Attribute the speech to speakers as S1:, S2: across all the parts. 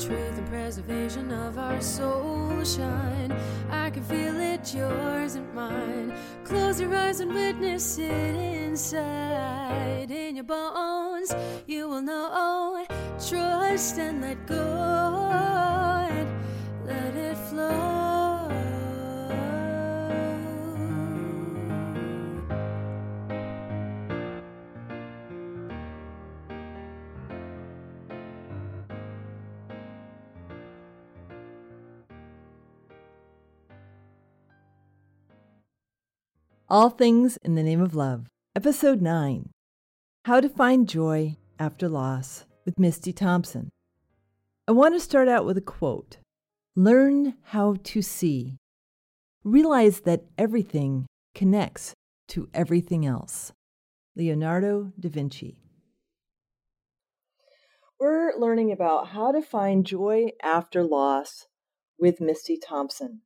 S1: truth and preservation of our soul shine. I can feel it, yours and mine. Close your eyes and witness it inside. In your bones, you will know. Trust and let go. And let it flow.
S2: All Things in the Name of Love, Episode 9 How to Find Joy After Loss with Misty Thompson. I want to start out with a quote Learn how to see. Realize that everything connects to everything else. Leonardo da Vinci. We're learning about how to find joy after loss with Misty Thompson.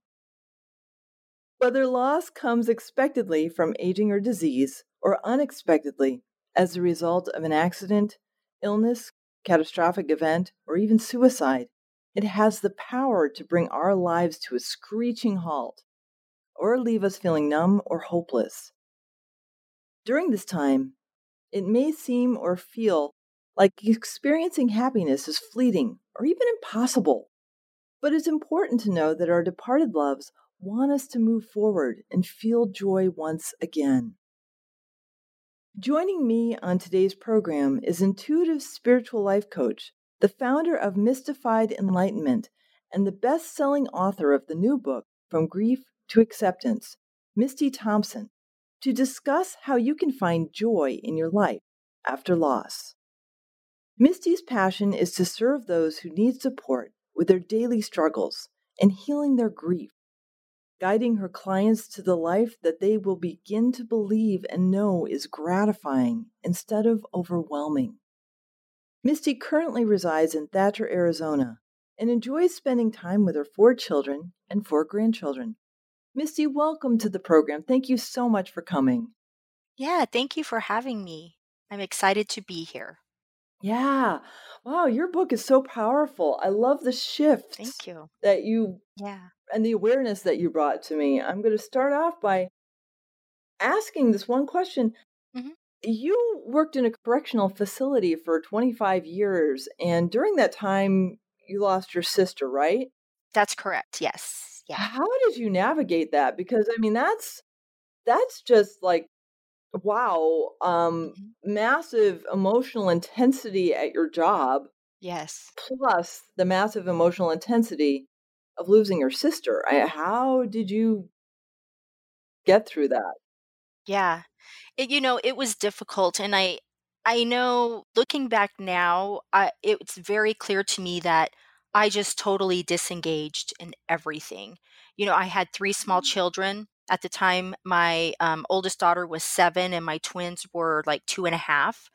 S2: Whether loss comes expectedly from aging or disease, or unexpectedly as a result of an accident, illness, catastrophic event, or even suicide, it has the power to bring our lives to a screeching halt or leave us feeling numb or hopeless. During this time, it may seem or feel like experiencing happiness is fleeting or even impossible. But it's important to know that our departed loves want us to move forward and feel joy once again. Joining me on today's program is intuitive spiritual life coach, the founder of Mystified Enlightenment, and the best selling author of the new book, From Grief to Acceptance, Misty Thompson, to discuss how you can find joy in your life after loss. Misty's passion is to serve those who need support with their daily struggles and healing their grief guiding her clients to the life that they will begin to believe and know is gratifying instead of overwhelming. Misty currently resides in Thatcher, Arizona, and enjoys spending time with her four children and four grandchildren. Misty, welcome to the program. Thank you so much for coming.
S3: Yeah, thank you for having me. I'm excited to be here.
S2: Yeah. Wow, your book is so powerful. I love the shift.
S3: Thank you.
S2: That you
S3: Yeah.
S2: And the awareness that you brought to me. I'm going to start off by asking this one question.
S3: Mhm.
S2: You worked in a correctional facility for 25 years, and during that time, you lost your sister, right?
S3: That's correct. Yes. Yeah.
S2: How did you navigate that? Because I mean, that's that's just like wow, um,
S3: Mhm.
S2: massive emotional intensity at your job,
S3: Yes.
S2: plus the massive emotional intensity of losing your sister. I, how did you get through that?
S3: Yeah. It, you know, it was difficult and I I know looking back now, I it's very clear to me that I just totally disengaged in everything. You know, I had three small
S2: Mm.
S3: children at the time. My um, oldest daughter was seven, and my twins were like two and a half.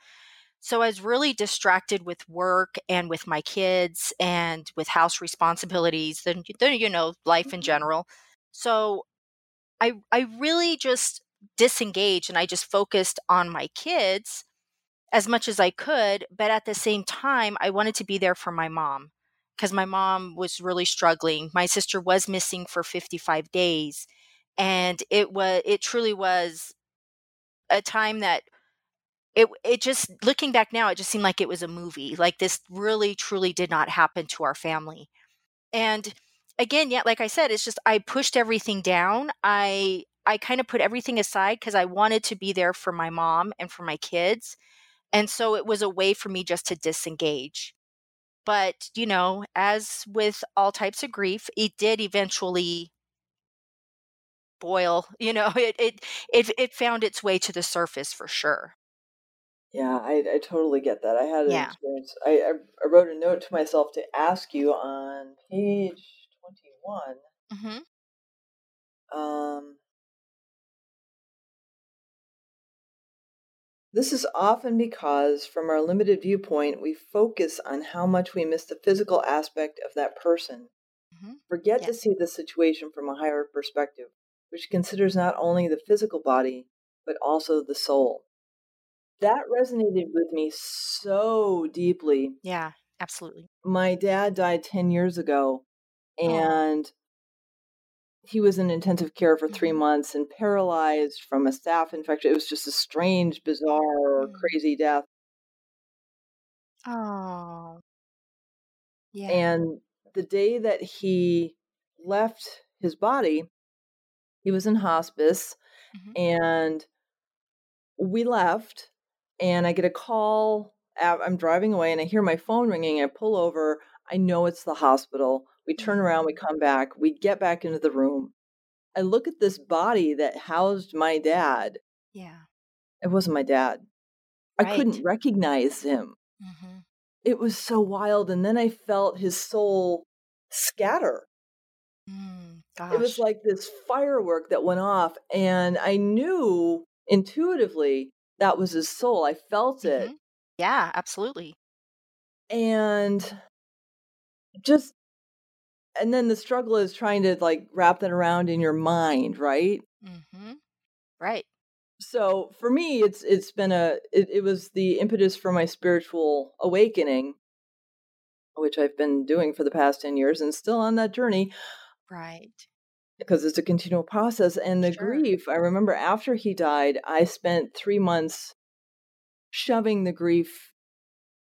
S3: So I was really distracted with work and with my kids and with house responsibilities. Then, then you know, life in
S2: Mhm.
S3: general. So I I really just disengaged and I just focused on my kids as much as I could, but at the same time I wanted to be there for my mom because my mom was really struggling. My sister was missing for 55 days and it was it truly was a time that it it just looking back now it just seemed like it was a movie. Like this really truly did not happen to our family. And again, yeah, like I said, it's just I pushed everything down. I I kind of put everything aside because I wanted to be there for my mom and for my kids. And so it was a way for me just to disengage. But, you know, as with all types of grief, it did eventually boil, you know, it it it, it found its way to the surface for sure.
S2: Yeah, I, I totally get that. I had an
S3: Yeah.
S2: experience. I, I, I wrote a note to myself to ask you on page 21.
S3: hmm
S2: Um, This is often because, from our limited viewpoint, we focus on how much we miss the physical aspect of that person.
S3: hmm
S2: Forget
S3: Yeah.
S2: to see the situation from a higher perspective, which considers not only the physical body, but also the soul. That resonated with me so deeply
S3: Yeah. Absolutely.
S2: My dad died 10 years ago
S3: Oh.
S2: and he was in intensive care for 3
S3: Mhm.
S2: months and paralyzed from a staph infection. It was just a strange, bizarre,
S3: Mm.
S2: crazy death.
S3: Oh. Yeah.
S2: And the day that he left his body, he was in hospice
S3: Mhm.
S2: and we left and I get a call. I'm driving away and I hear my phone ringing. I pull over. I know it's the hospital. We turn around, we come back, we get back into the room. I look at this body that housed my dad.
S3: Yeah.
S2: It wasn't my dad. I couldn't recognize him.
S3: Mhm.
S2: It was so wild. And then I felt his soul scatter.
S3: Mm,
S2: It was like this firework that went off, and I knew intuitively that was his soul. I felt it.
S3: Mhm. Yeah, absolutely.
S2: And just, and then the struggle is trying to like wrap that around in your mind, right?
S3: Mhm. Right.
S2: So for me, it's it's been a it, it was the impetus for my spiritual awakening, which I've been doing for the past ten years, and still on that journey.
S3: Right.
S2: Because it's a continual process. And the
S3: Sure.
S2: grief, I remember after he died, I spent three months shoving the grief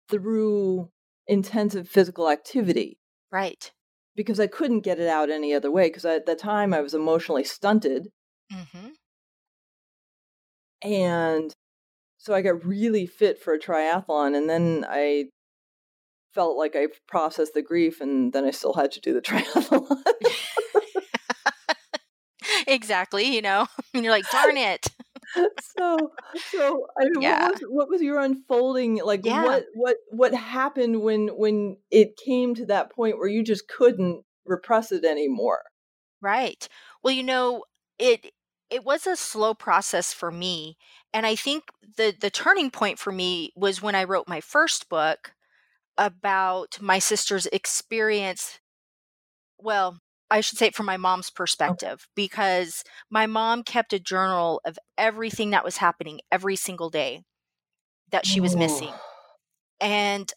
S2: through intensive physical activity
S3: Right.
S2: because I couldn't get it out any other way. Because at the time I was emotionally stunted.
S3: Mhm.
S2: And so I got really fit for a triathlon. And then I felt like I processed the grief, and then I still had to do the triathlon.
S3: exactly, you know. And you're like, "Darn it."
S2: so so I mean,
S3: Yeah.
S2: what was what was your unfolding like
S3: Yeah.
S2: what what what happened when when it came to that point where you just couldn't repress it anymore
S3: Right. Well, you know, it it was a slow process for me, and I think the the turning point for me was when I wrote my first book about my sister's experience. Well, I should say it from my mom's oh. perspective because my mom kept a journal of everything that was happening every single day that she was missing. and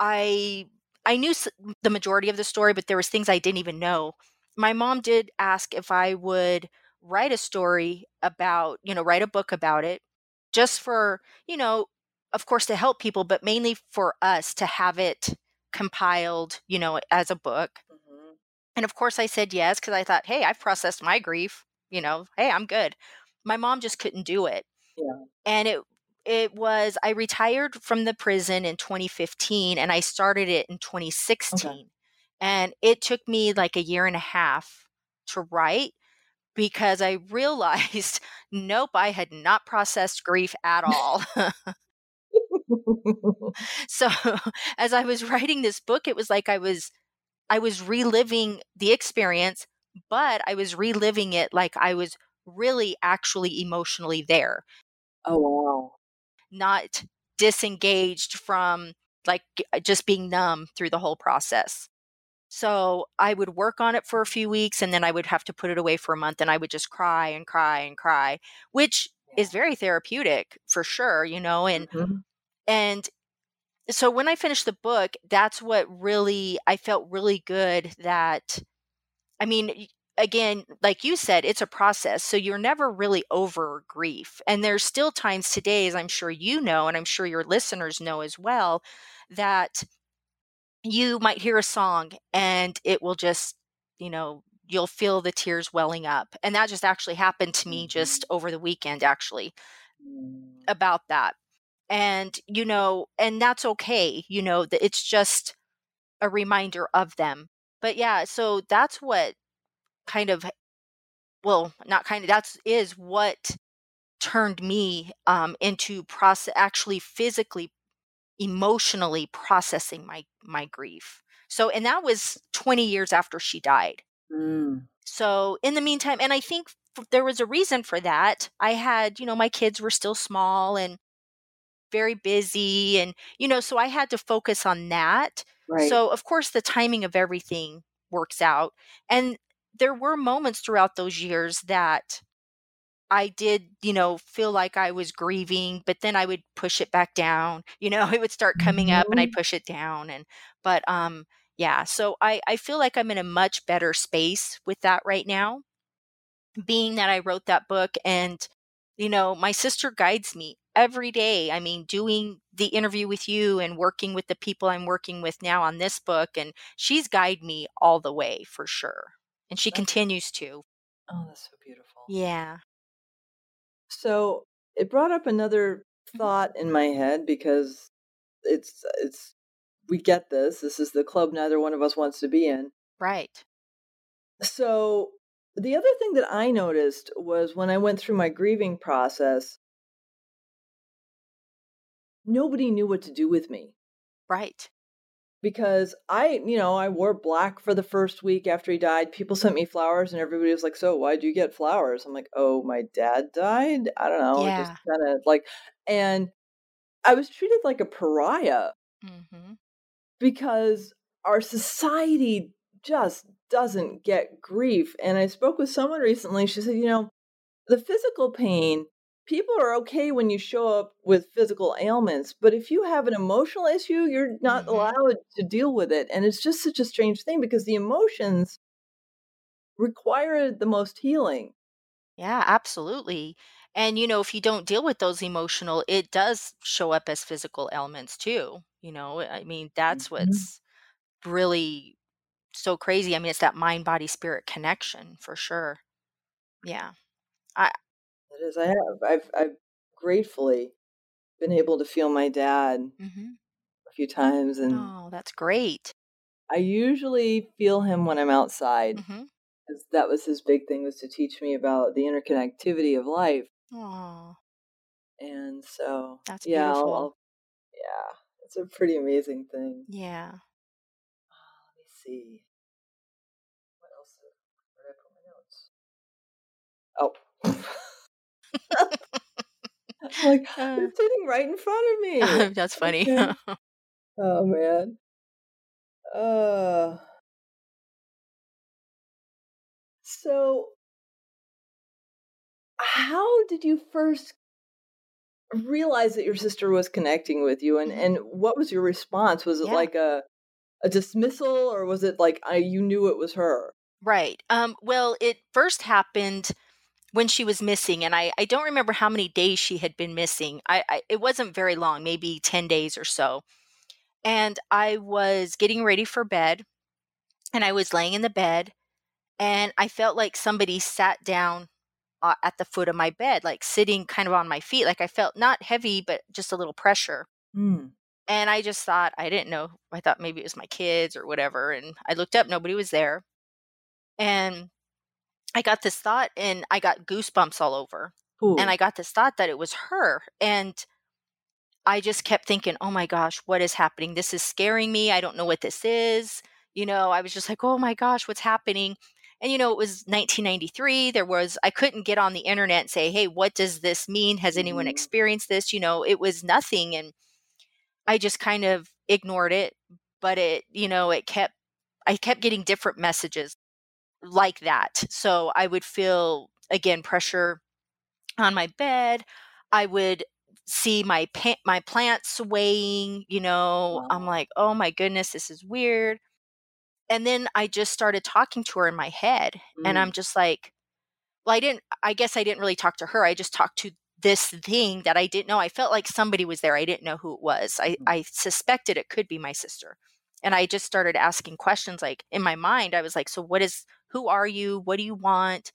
S3: I I knew the majority of the story, but there was things I didn't even know. My mom did ask if I would write a story about, you know, write a book about it, just for, you know, of course to help people, but mainly for us to have it compiled, you know, as a book. And of course I said yes because I thought, hey, I've processed my grief, you know, hey, I'm good. My mom just couldn't do it
S2: yeah
S3: and it it was I retired from the prison in 2015 and I started it in 2016. And it took me like a year and a half to write because I realized nope, I had not processed grief at all. so as I was writing this book it was like I was I was reliving the experience, but I was reliving it like I was really actually emotionally there.
S2: oh wow
S3: not disengaged from like uh, just being numb through the whole process. So I would work on it for a few weeks and then I would have to put it away for a month and I would just cry and cry and cry, which is very therapeutic for sure, you know, and
S2: Mhm.
S3: and so when I finished the book, that's what really I felt really good that I mean, again, like you said, it's a process. So you're never really over grief. And there's still times today, as I'm sure you know, and I'm sure your listeners know as well, that you might hear a song and it will just, you know, you'll feel the tears welling up. And that just actually happened to me just over the weekend, actually,
S2: Mm.
S3: about that. And, you know, and that's okay. You know, that it's just a reminder of them. But yeah, so that's what kind of well not kind of that's is what turned me um into process actually physically emotionally processing my my grief so and that was 20 years after she died
S2: Mm.
S3: so in the meantime and i think there was a reason for that i had you know my kids were still small and very busy and you know so i had to focus on that
S2: right
S3: so of course the timing of everything works out and there were moments throughout those years that I did, you know, feel like I was grieving, but then I would push it back down. You know, it would start coming up and I'd
S2: Mhm.
S3: push it down and but um yeah, so I I feel like I'm in a much better space with that right now being that I wrote that book and you know, my sister guides me every day. I mean, doing the interview with you and working with the people I'm working with now on this book and she's guided me all the way for sure. And she
S2: That's
S3: continues to.
S2: oh, that's so beautiful.
S3: Yeah.
S2: So it brought up another
S3: Mhm.
S2: thought in my head because it's it's we get this. This is the club neither one of us wants to be in.
S3: Right.
S2: So the other thing that I noticed was when I went through my grieving process, nobody knew what to do with me
S3: Right.
S2: because I, you know, I wore black for the first week after he died. People sent me flowers and everybody was like, "So, why'd you get flowers?" I'm like, "Oh, my dad died." I don't know, just kind of like and I was treated like a pariah
S3: Mhm.
S2: because our society just doesn't get grief. And I spoke with someone recently. She said, you know, the physical pain, people are okay when you show up with physical ailments, but if you have an emotional issue, you're not
S3: Mhm.
S2: allowed to deal with it. And it's just such a strange thing because the emotions require the most healing.
S3: Yeah, absolutely. And you know, if you don't deal with those emotional, it does show up as physical ailments too. You know, I mean, that's
S2: Mhm.
S3: what's really so crazy. I mean, it's that mind body spirit connection for sure. Yeah. I
S2: It is. I have. I've, I've gratefully been able to feel my dad
S3: mhm.
S2: a few times, and
S3: Oh, that's great.
S2: I usually feel him when I'm outside.
S3: Mhm.
S2: 'Cause that was his big thing was to teach me about the interconnectivity of life,
S3: Oh,
S2: and so,
S3: that's
S2: yeah, I'll
S3: beautiful.
S2: I'll yeah, it's a pretty amazing thing.
S3: Yeah.
S2: Let me see. What else where did I put my notes? Oh. Like,
S3: Uh,
S2: "It's sitting right in front of me."
S3: that's funny.
S2: Okay. Oh, man. Uh, so how did you first realize that your sister was connecting with you, and
S3: Mhm.
S2: and what was your response? Was it
S3: Yeah.
S2: like a a dismissal, or was it like, I you knew it was her?
S3: Right. Um, well, it first happened when she was missing, and I, I don't remember how many days she had been missing. I, I it wasn't very long, maybe 10 days or so. And I was getting ready for bed, and I was laying in the bed, and I felt like somebody sat down uh, at the foot of my bed, like sitting kind of on my feet. Like I felt not heavy, but just a little pressure.
S2: Mm.
S3: And I just thought, I didn't know. I thought maybe it was my kids or whatever. And I looked up, nobody was there. And I got this thought, and I got goosebumps all over. And I got this thought that it was her. And I just kept thinking, oh my gosh, what is happening? This is scaring me. I don't know what this is. You know, I was just like, oh my gosh, what's happening? And, you know, it was 1993. There was, I couldn't get on the internet and say, hey, what does this mean? Has anyone
S2: Mhm.
S3: experienced this? You know, it was nothing. And I just kind of ignored it. But it, you know, it kept, I kept getting different messages like that. So I would feel, again, pressure on my bed. I would see my pa- my plants swaying, you know. I'm like, "Oh my goodness, this is weird." And then I just started talking to her in my head, and I'm
S2: Mm.
S3: just like, well, I didn't I guess I didn't really talk to her. I just talked to this thing that I didn't know. I felt like somebody was there. I didn't know who it was. I
S2: Mhm.
S3: I suspected it could be my sister. And I just started asking questions like in my mind I was like, "So what is who are you? What do you want?"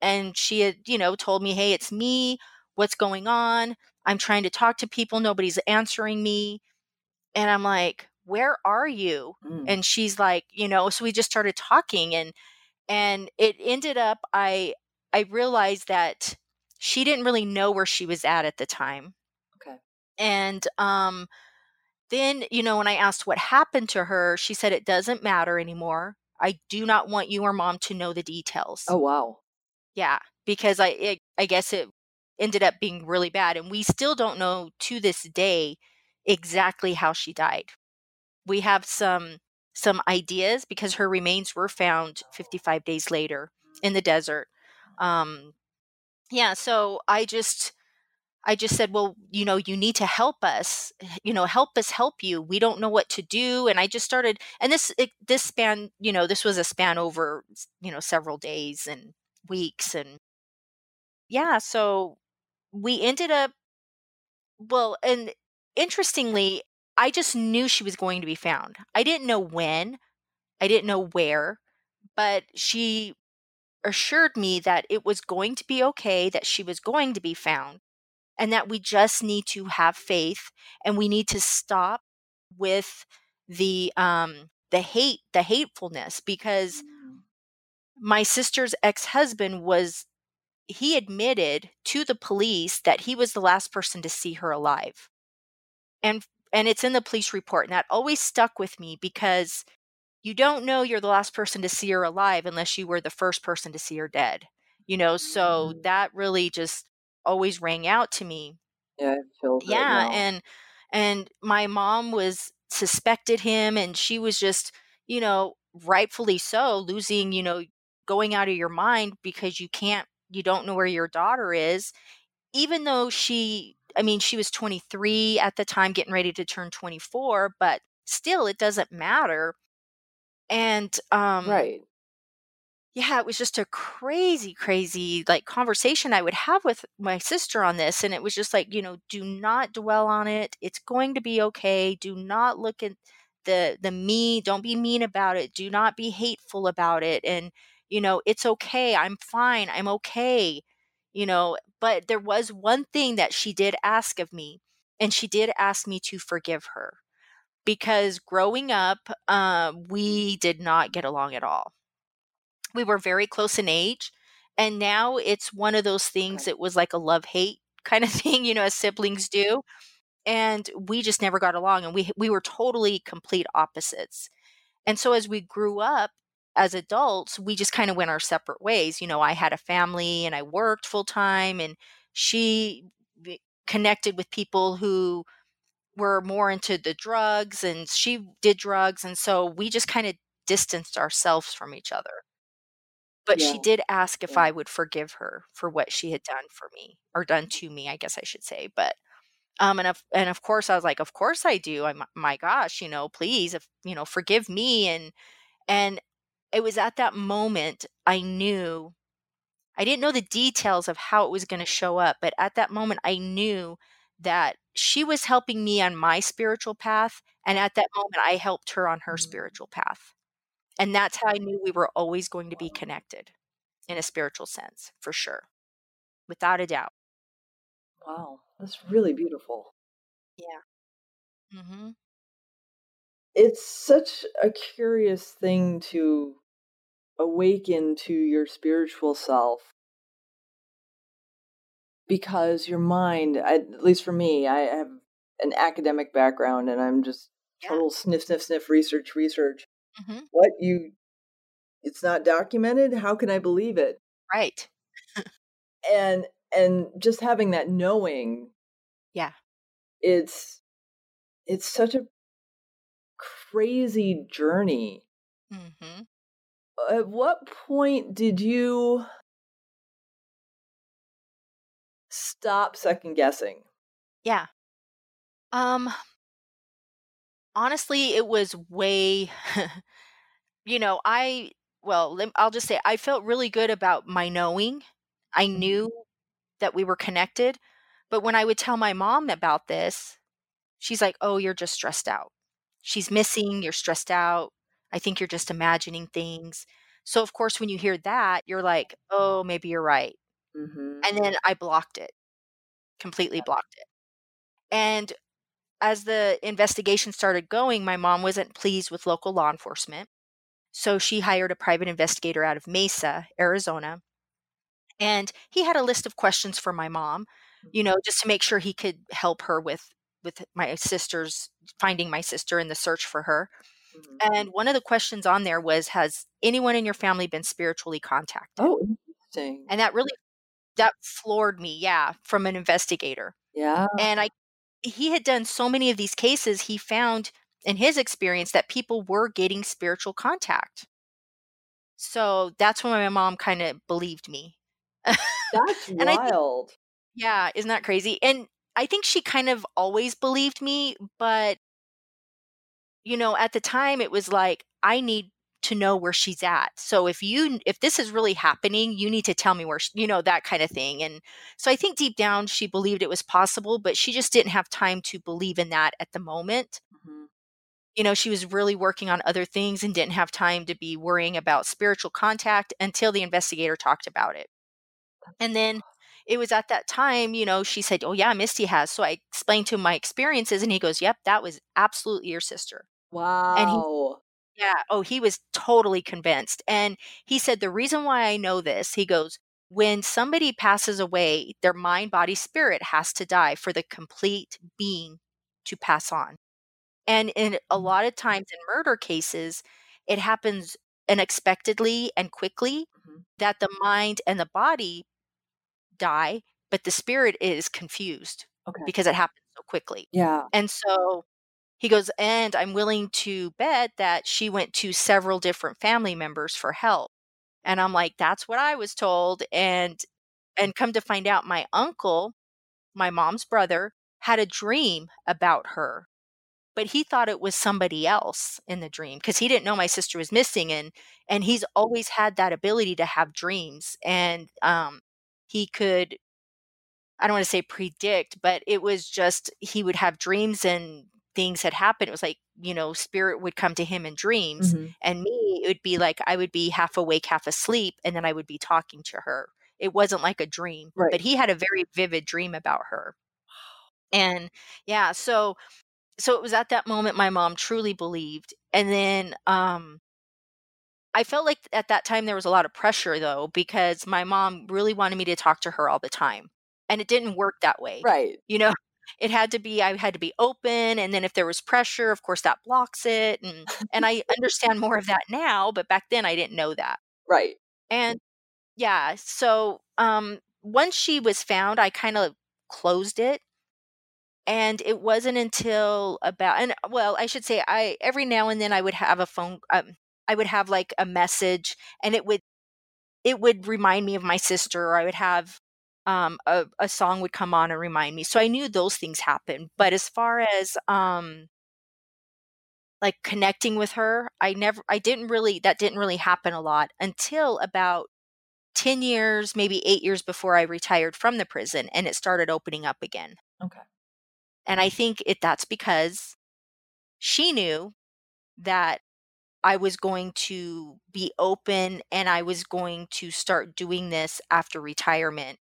S3: and she had you know told me hey it's me what's going on i'm trying to talk to people nobody's answering me and i'm like where are you
S2: Mm.
S3: and she's like you know so we just started talking and and it ended up i i realized that she didn't really know where she was at at the time
S2: Okay.
S3: and um then you know when i asked what happened to her she said it doesn't matter anymore i do not want you or mom to know the details
S2: Oh, wow.
S3: yeah, because I it, I guess it ended up being really bad and we still don't know to this day exactly how she died. We have some some ideas because her remains were found 55 days later in the desert. Um yeah, so I just I just said, "Well, you know, you need to help us. You know, help us help you. We don't know what to do." And I just started and this it, this span, you know, this was a span over, you know, several days and weeks and yeah, so we ended up well, and interestingly, I just knew she was going to be found. I didn't know when, I didn't know where, but she assured me that it was going to be okay, that she was going to be found, and that we just need to have faith and we need to stop with the um the hate, the hatefulness because
S2: Mm.
S3: my sister's ex-husband was he admitted to the police that he was the last person to see her alive. And and it's in the police report and that always stuck with me because you don't know you're the last person to see her alive unless you were the first person to see her dead. You know, so
S2: Mm.
S3: that really just always rang out to me.
S2: Yeah,
S3: Yeah,
S2: now.
S3: and and my mom was suspected him and she was just, you know, rightfully so, losing, you know, going out of your mind because you can't you don't know where your daughter is even though she I mean, she was 23 at the time getting ready to turn 24, but still it doesn't matter. And um
S2: Right.
S3: Yeah, it was just a crazy, crazy like conversation I would have with my sister on this. And it was just like, you know, do not dwell on it. It's going to be okay. Do not look at the the me. Don't be mean about it. Do not be hateful about it. And, you know, it's okay. I'm fine. I'm okay. You know, but there was one thing that she did ask of me, and she did ask me to forgive her because growing up, um, we did not get along at all we were very close in age and now it's one of those things it was like a love hate kind of thing you know as siblings mm-hmm. do and we just never got along and we we were totally complete opposites and so as we grew up as adults we just kind of went our separate ways you know i had a family and i worked full time and she connected with people who were more into the drugs and she did drugs and so we just kind of distanced ourselves from each other but she did ask if
S2: Yeah.
S3: I would forgive her for what she had done for me or done to me, I guess I should say. But um and of and of course I was like, of course I do. I'm my gosh, you know, please if you know, forgive me and and it was at that moment I knew I didn't know the details of how it was going to show up, but at that moment I knew that she was helping me on my spiritual path and at that moment I helped her on her
S2: Mm.
S3: spiritual path. And that's how I knew we were always going to be connected in a spiritual sense, for sure, without a doubt.
S2: Wow. That's really beautiful.
S3: Yeah. Mhm.
S2: It's such a curious thing to awaken to your spiritual self because your mind, at least for me, I have an academic background and I'm just
S3: Yeah.
S2: total sniff, sniff, sniff, research, research.
S3: Mhm.
S2: What you, it's not documented? How can I believe it?
S3: Right.
S2: And, and just having that knowing,
S3: Yeah.
S2: it's, it's such a crazy journey.
S3: Mhm.
S2: At what point did you stop second guessing?
S3: Yeah. Um honestly, it was way you know, I well, I'll just say I felt really good about my knowing. I
S2: Mhm.
S3: knew that we were connected, but when I would tell my mom about this, she's like, "Oh, you're just stressed out. She's missing, you're stressed out. I think you're just imagining things." So, of course, when you hear that, you're like, "Oh, maybe you're right."
S2: Mhm.
S3: And then I blocked it, completely blocked it. And as the investigation started going, my mom wasn't pleased with local law enforcement. So she hired a private investigator out of Mesa, Arizona. And he had a list of questions for my mom, you know, just to make sure he could help her with with my sister's finding my sister in the search for her.
S2: Mhm.
S3: And one of the questions on there was has anyone in your family been spiritually contacted?
S2: Oh, interesting.
S3: And that really that floored me, yeah, from an investigator.
S2: Yeah.
S3: And I he had done so many of these cases, he found in his experience that people were getting spiritual contact. So that's when my mom kind of believed me
S2: That's
S3: and I think,
S2: wild.
S3: yeah, isn't that crazy? And I think she kind of always believed me, but you know, at the time it was like I need to know where she's at. So if you if this is really happening, you need to tell me where she, you know that kind of thing. And so I think deep down she believed it was possible, but she just didn't have time to believe in that at the moment.
S2: Mhm.
S3: You know, she was really working on other things and didn't have time to be worrying about spiritual contact until the investigator talked about it. And then it was at that time, you know, she said, "Oh yeah, Misty has." So I explained to him my experiences and he goes, "Yep, that was absolutely your sister." Wow. And he. Yeah. Oh, he was totally convinced. And he said, The reason why I know this, he goes, when somebody passes away, their mind, body, spirit has to die for the complete being to pass on. And in a
S2: Mm.
S3: lot of times in murder cases, it happens unexpectedly and quickly
S2: Mhm.
S3: that the mind and the body die, but the spirit is confused
S2: Okay.
S3: because it happens so quickly.
S2: Yeah.
S3: And so he goes, and I'm willing to bet that she went to several different family members for help. And I'm like, that's what I was told. And and come to find out my uncle, my mom's brother, had a dream about her. But he thought it was somebody else in the dream because he didn't know my sister was missing and and he's always had that ability to have dreams and um he could I don't want to say predict, but it was just he would have dreams and things had happened. It was like, you know, spirit would come to him in dreams.
S2: Mhm.
S3: And me, it would be like I would be half awake, half asleep, and then I would be talking to her. It wasn't like a dream,
S2: Right.
S3: but he had a very vivid dream about her. And yeah, so so it was at that moment my mom truly believed. And then um I felt like at that time there was a lot of pressure though, because my mom really wanted me to talk to her all the time. And it didn't work that way.
S2: Right.
S3: You know, it had to be I had to be open and then if there was pressure, of course that blocks it and and I understand more of that now, but back then I didn't know that.
S2: Right.
S3: And yeah, so um once she was found, I kind of closed it and it wasn't until about and well, I should say I every now and then I would have a phone um I would have like a message and it would it would remind me of my sister or I would have um a, a song would come on and remind me. So I knew those things happened. But as far as um like connecting with her, I never I didn't really that didn't really happen a lot until about 10 years, maybe 8 years before I retired from the prison and it started opening up again.
S2: Okay.
S3: And I think it that's because she knew that I was going to be open and I was going to start doing this after retirement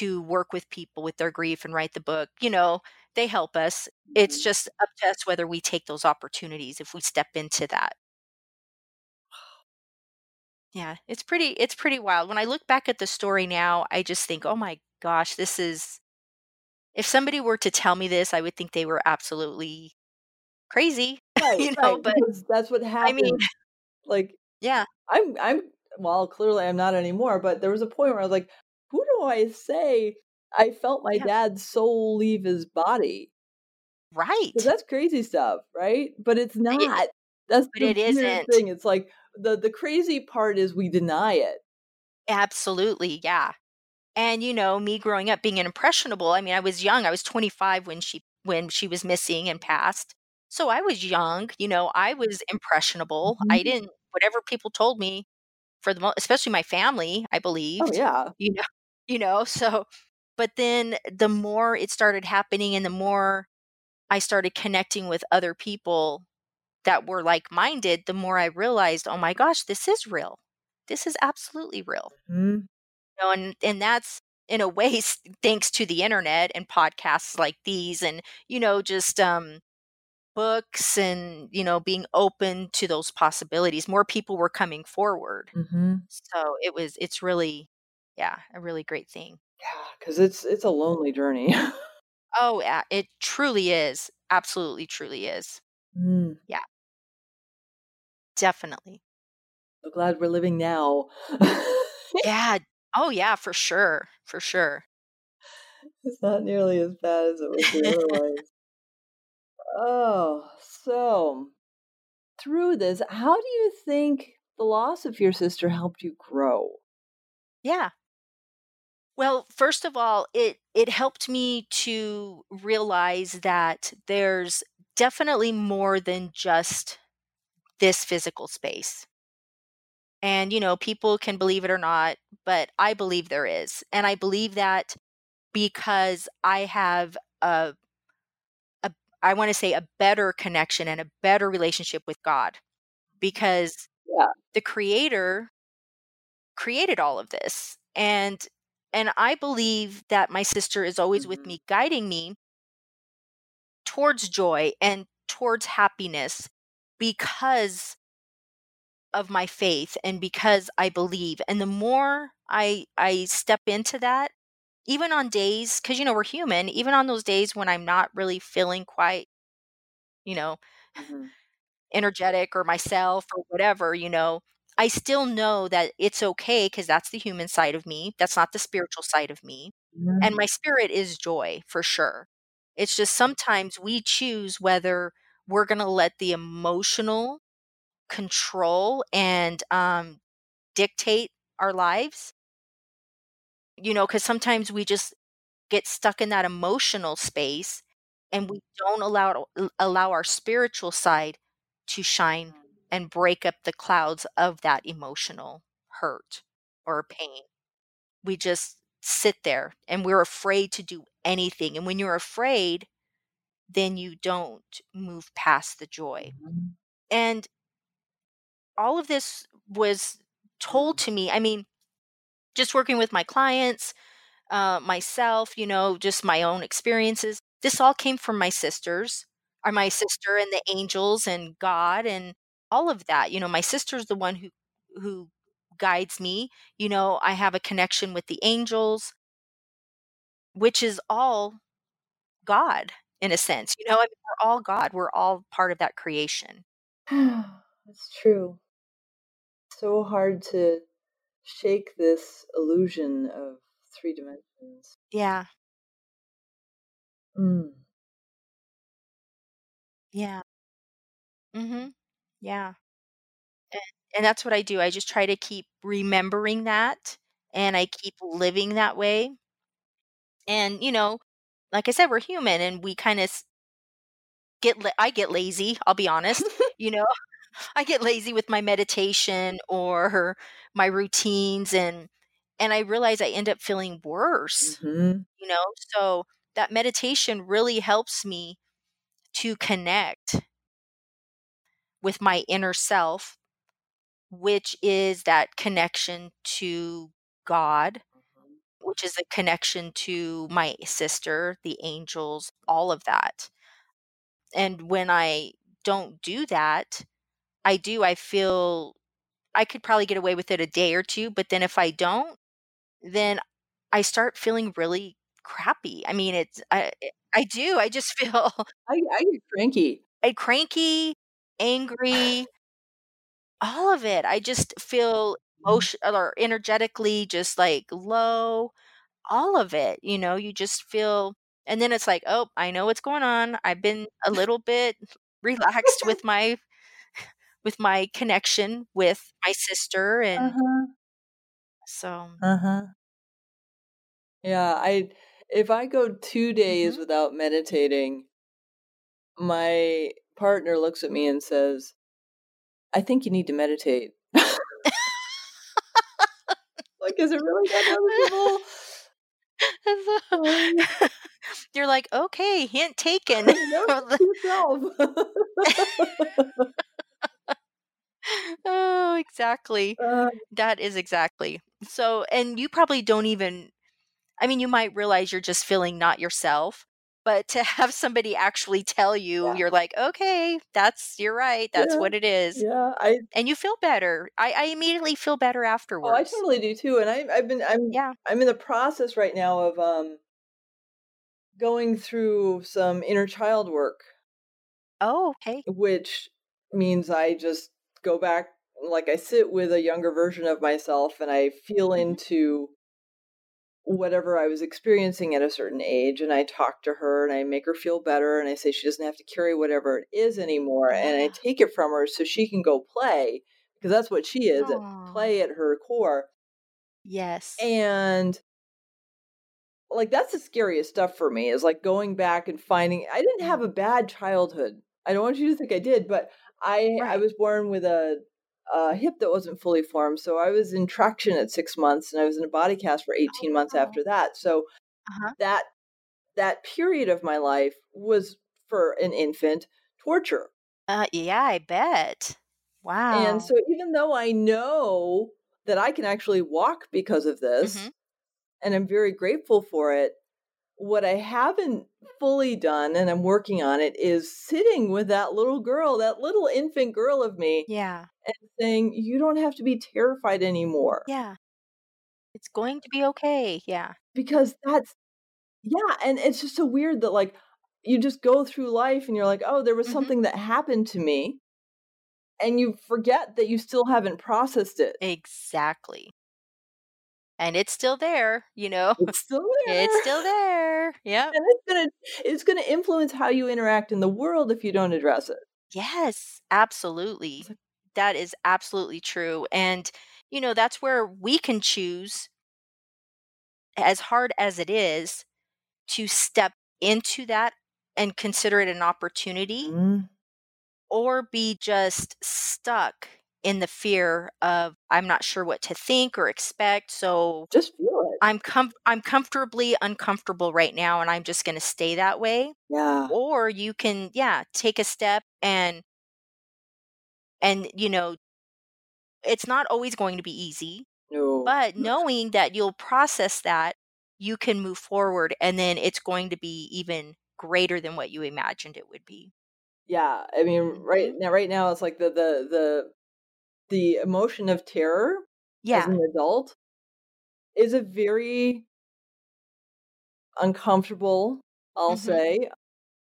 S3: to work with people with their grief and write the book. You know, they help us. It's
S2: Mhm.
S3: just up to us whether we take those opportunities if we step into that. Yeah, it's pretty it's pretty wild. When I look back at the story now, I just think, "Oh my gosh, this is if somebody were to tell me this, I would think they were absolutely crazy."
S2: Right.
S3: you know,
S2: Right.
S3: but
S2: that's what happened.
S3: I mean.
S2: Like
S3: yeah.
S2: I'm I'm well, clearly I'm not anymore, but there was a point where I was like, who do I say I felt my
S3: Yeah.
S2: dad's soul leave his body?
S3: Right.
S2: That's crazy stuff, right? But it's
S3: It-
S2: not. That's
S3: but
S2: the
S3: it isn't.
S2: thing. It's like the the crazy part is we deny it.
S3: Absolutely, yeah. And you know, me growing up being an impressionable, I mean, I was young. I was 25 when she when she was missing and passed. So I was young, you know, I was impressionable. I
S2: Mhm.
S3: didn't whatever people told me for the most especially my family, I
S2: Oh
S3: believed,
S2: yeah.
S3: you know, you know, so but then the more it started happening and the more I started connecting with other people that were like-minded, the more I realized, "Oh my gosh, this is real. This is absolutely real."
S2: Mhm.
S3: You know, and and that's in a way thanks to the internet and podcasts like these and you know just um books and you know being open to those possibilities more people were coming forward
S2: Mhm.
S3: so it was it's really yeah a really great thing
S2: Yeah, because it's it's a lonely journey.
S3: oh yeah it truly is absolutely truly is
S2: Mm.
S3: definitely
S2: So glad we're living now.
S3: yeah oh yeah for sure for sure
S2: It's not nearly as bad as it would be otherwise. Oh, so through this, how do you think the loss of your sister helped you grow?
S3: yeah Well, first of all, it it helped me to realize that there's definitely more than just this physical space. And, you know, people can believe it or not, but I believe there is. And I believe that because I have a a I want to say a better connection and a better relationship with God because
S2: Yeah.
S3: the creator created all of this. And and I believe that my sister is always with
S2: Mhm.
S3: me guiding me towards joy and towards happiness because of my faith and because I believe. And the more I I step into that, even on days cuz you know we're human, even on those days when I'm not really feeling quite, you know,
S2: Mhm.
S3: energetic or myself or whatever, you know, I still know that it's okay cuz that's the human side of me. That's not the spiritual side of me. And my spirit is joy for sure. It's just sometimes we choose whether we're going to let the emotional control and um, dictate our lives. You know, because sometimes we just get stuck in that emotional space and we don't allow allow our spiritual side to shine and break up the clouds of that emotional hurt or pain. We just sit there and we're afraid to do anything. And when you're afraid, then you don't move past the joy.
S2: Mhm.
S3: And all of this was told to me. I mean, just working with my clients, uh, myself, you know, just my own experiences. This all came from my sisters, or my sister and the angels and God and all of that. You know, my sister's the one who who guides me. You know, I have a connection with the angels, which is all God in a sense. You know, I mean, we're all God. We're all part of that creation.
S2: That's true. So hard to shake this illusion of three dimensions.
S3: Yeah.
S2: Mm.
S3: Yeah. Mhm. Yeah. And, and that's what I do. I just try to keep remembering that and I keep living that way. And, you know, like I said, we're human and we kind of get, la- I get lazy, I'll be honest. You know, I get lazy with my meditation or my routines and, and I realize I end up feeling worse,
S2: Mhm.
S3: you know? So that meditation really helps me to connect with my inner self, which is that connection to God, mm-hmm. which is a connection to my sister, the angels, all of that. And when I don't do that, I do, I feel I could probably get away with it a day or two, but then if I don't, then I start feeling really crappy. I mean, it's I I do. I just feel
S2: I I get cranky.
S3: I cranky, angry, all of it. I just feel
S2: Mhm.
S3: emotion or energetically just like low, all of it. You know, you just feel, and then it's like, oh, I know what's going on. I've been a little bit relaxed with my with my connection with my sister, and
S2: Uh-huh.
S3: so
S2: Uh-huh. Yeah, I if I go 2 days
S3: Mhm.
S2: without meditating, my partner looks at me and says, "I think you need to meditate." Like, is it really that noticeable? Um,
S3: you're like, okay, hint taken.
S2: yourself.
S3: oh, exactly.
S2: Uh,
S3: That is exactly. So, and you probably don't even, I mean, you might realize you're just feeling not yourself, but to have somebody actually tell you,
S2: Yeah.
S3: you're like, okay, that's, you're right. That's
S2: Yeah.
S3: what it is.
S2: yeah, I
S3: And you feel better. I, I immediately feel better afterwards
S2: oh, I totally do too, and I I've been I'm
S3: Yeah.
S2: I'm in the process right now of, um, going through some inner child work,
S3: Oh, okay.
S2: which means I just go back like, I sit with a younger version of myself, and I feel
S3: Mhm.
S2: into whatever I was experiencing at a certain age, and I talk to her, and I make her feel better, and I say she doesn't have to carry whatever it is anymore, and I take it from her so she can go play, because that's what she is at, play at her core,
S3: Yes.
S2: and like that's the scariest stuff for me is like going back and finding I didn't have mm-hmm. a bad childhood. I don't want you to think I did, but I I was born with a a hip that wasn't fully formed, so I was in traction at 6 months and I was in a body cast for 18 months
S3: wow.
S2: after that. So
S3: Uh-huh.
S2: that that period of my life was for an infant torture.
S3: Uh, yeah, I bet. Wow.
S2: And so even though I know that I can actually walk because of this
S3: Mhm.
S2: and I'm very grateful for it, what I haven't fully done and I'm working on it is sitting with that little girl, that little infant girl of me
S3: Yeah.
S2: and saying you don't have to be terrified anymore
S3: Yeah. It's going to be okay. Yeah.
S2: because that's yeah, and it's just so weird that like you just go through life and you're like, "Oh, there was
S3: Mhm.
S2: something that happened to me." And you forget that you still haven't processed it.
S3: Exactly. And it's still there, you know.
S2: It's still there.
S3: It's still there. Yep.
S2: and it's gonna it's gonna influence how you interact in the world if you don't address it.
S3: Yes, absolutely. That is absolutely true. And, you know, that's where we can choose, as hard as it is, to step into that and consider it an opportunity
S2: Mm,
S3: or be just stuck in the fear of I'm not sure what to think or expect. So
S2: Just feel it.
S3: I'm com- I'm comfortably uncomfortable right now and I'm just going to stay that way.
S2: Yeah.
S3: Or you can yeah, take a step and and you know, it's not always going to be easy,
S2: No.
S3: but knowing that you'll process that, you can move forward and then it's going to be even greater than what you imagined it would be.
S2: Yeah. I mean, right
S3: Mhm.
S2: now right now it's like the the the the emotion of terror as an adult is a very uncomfortable, I'll
S3: Mhm.
S2: say,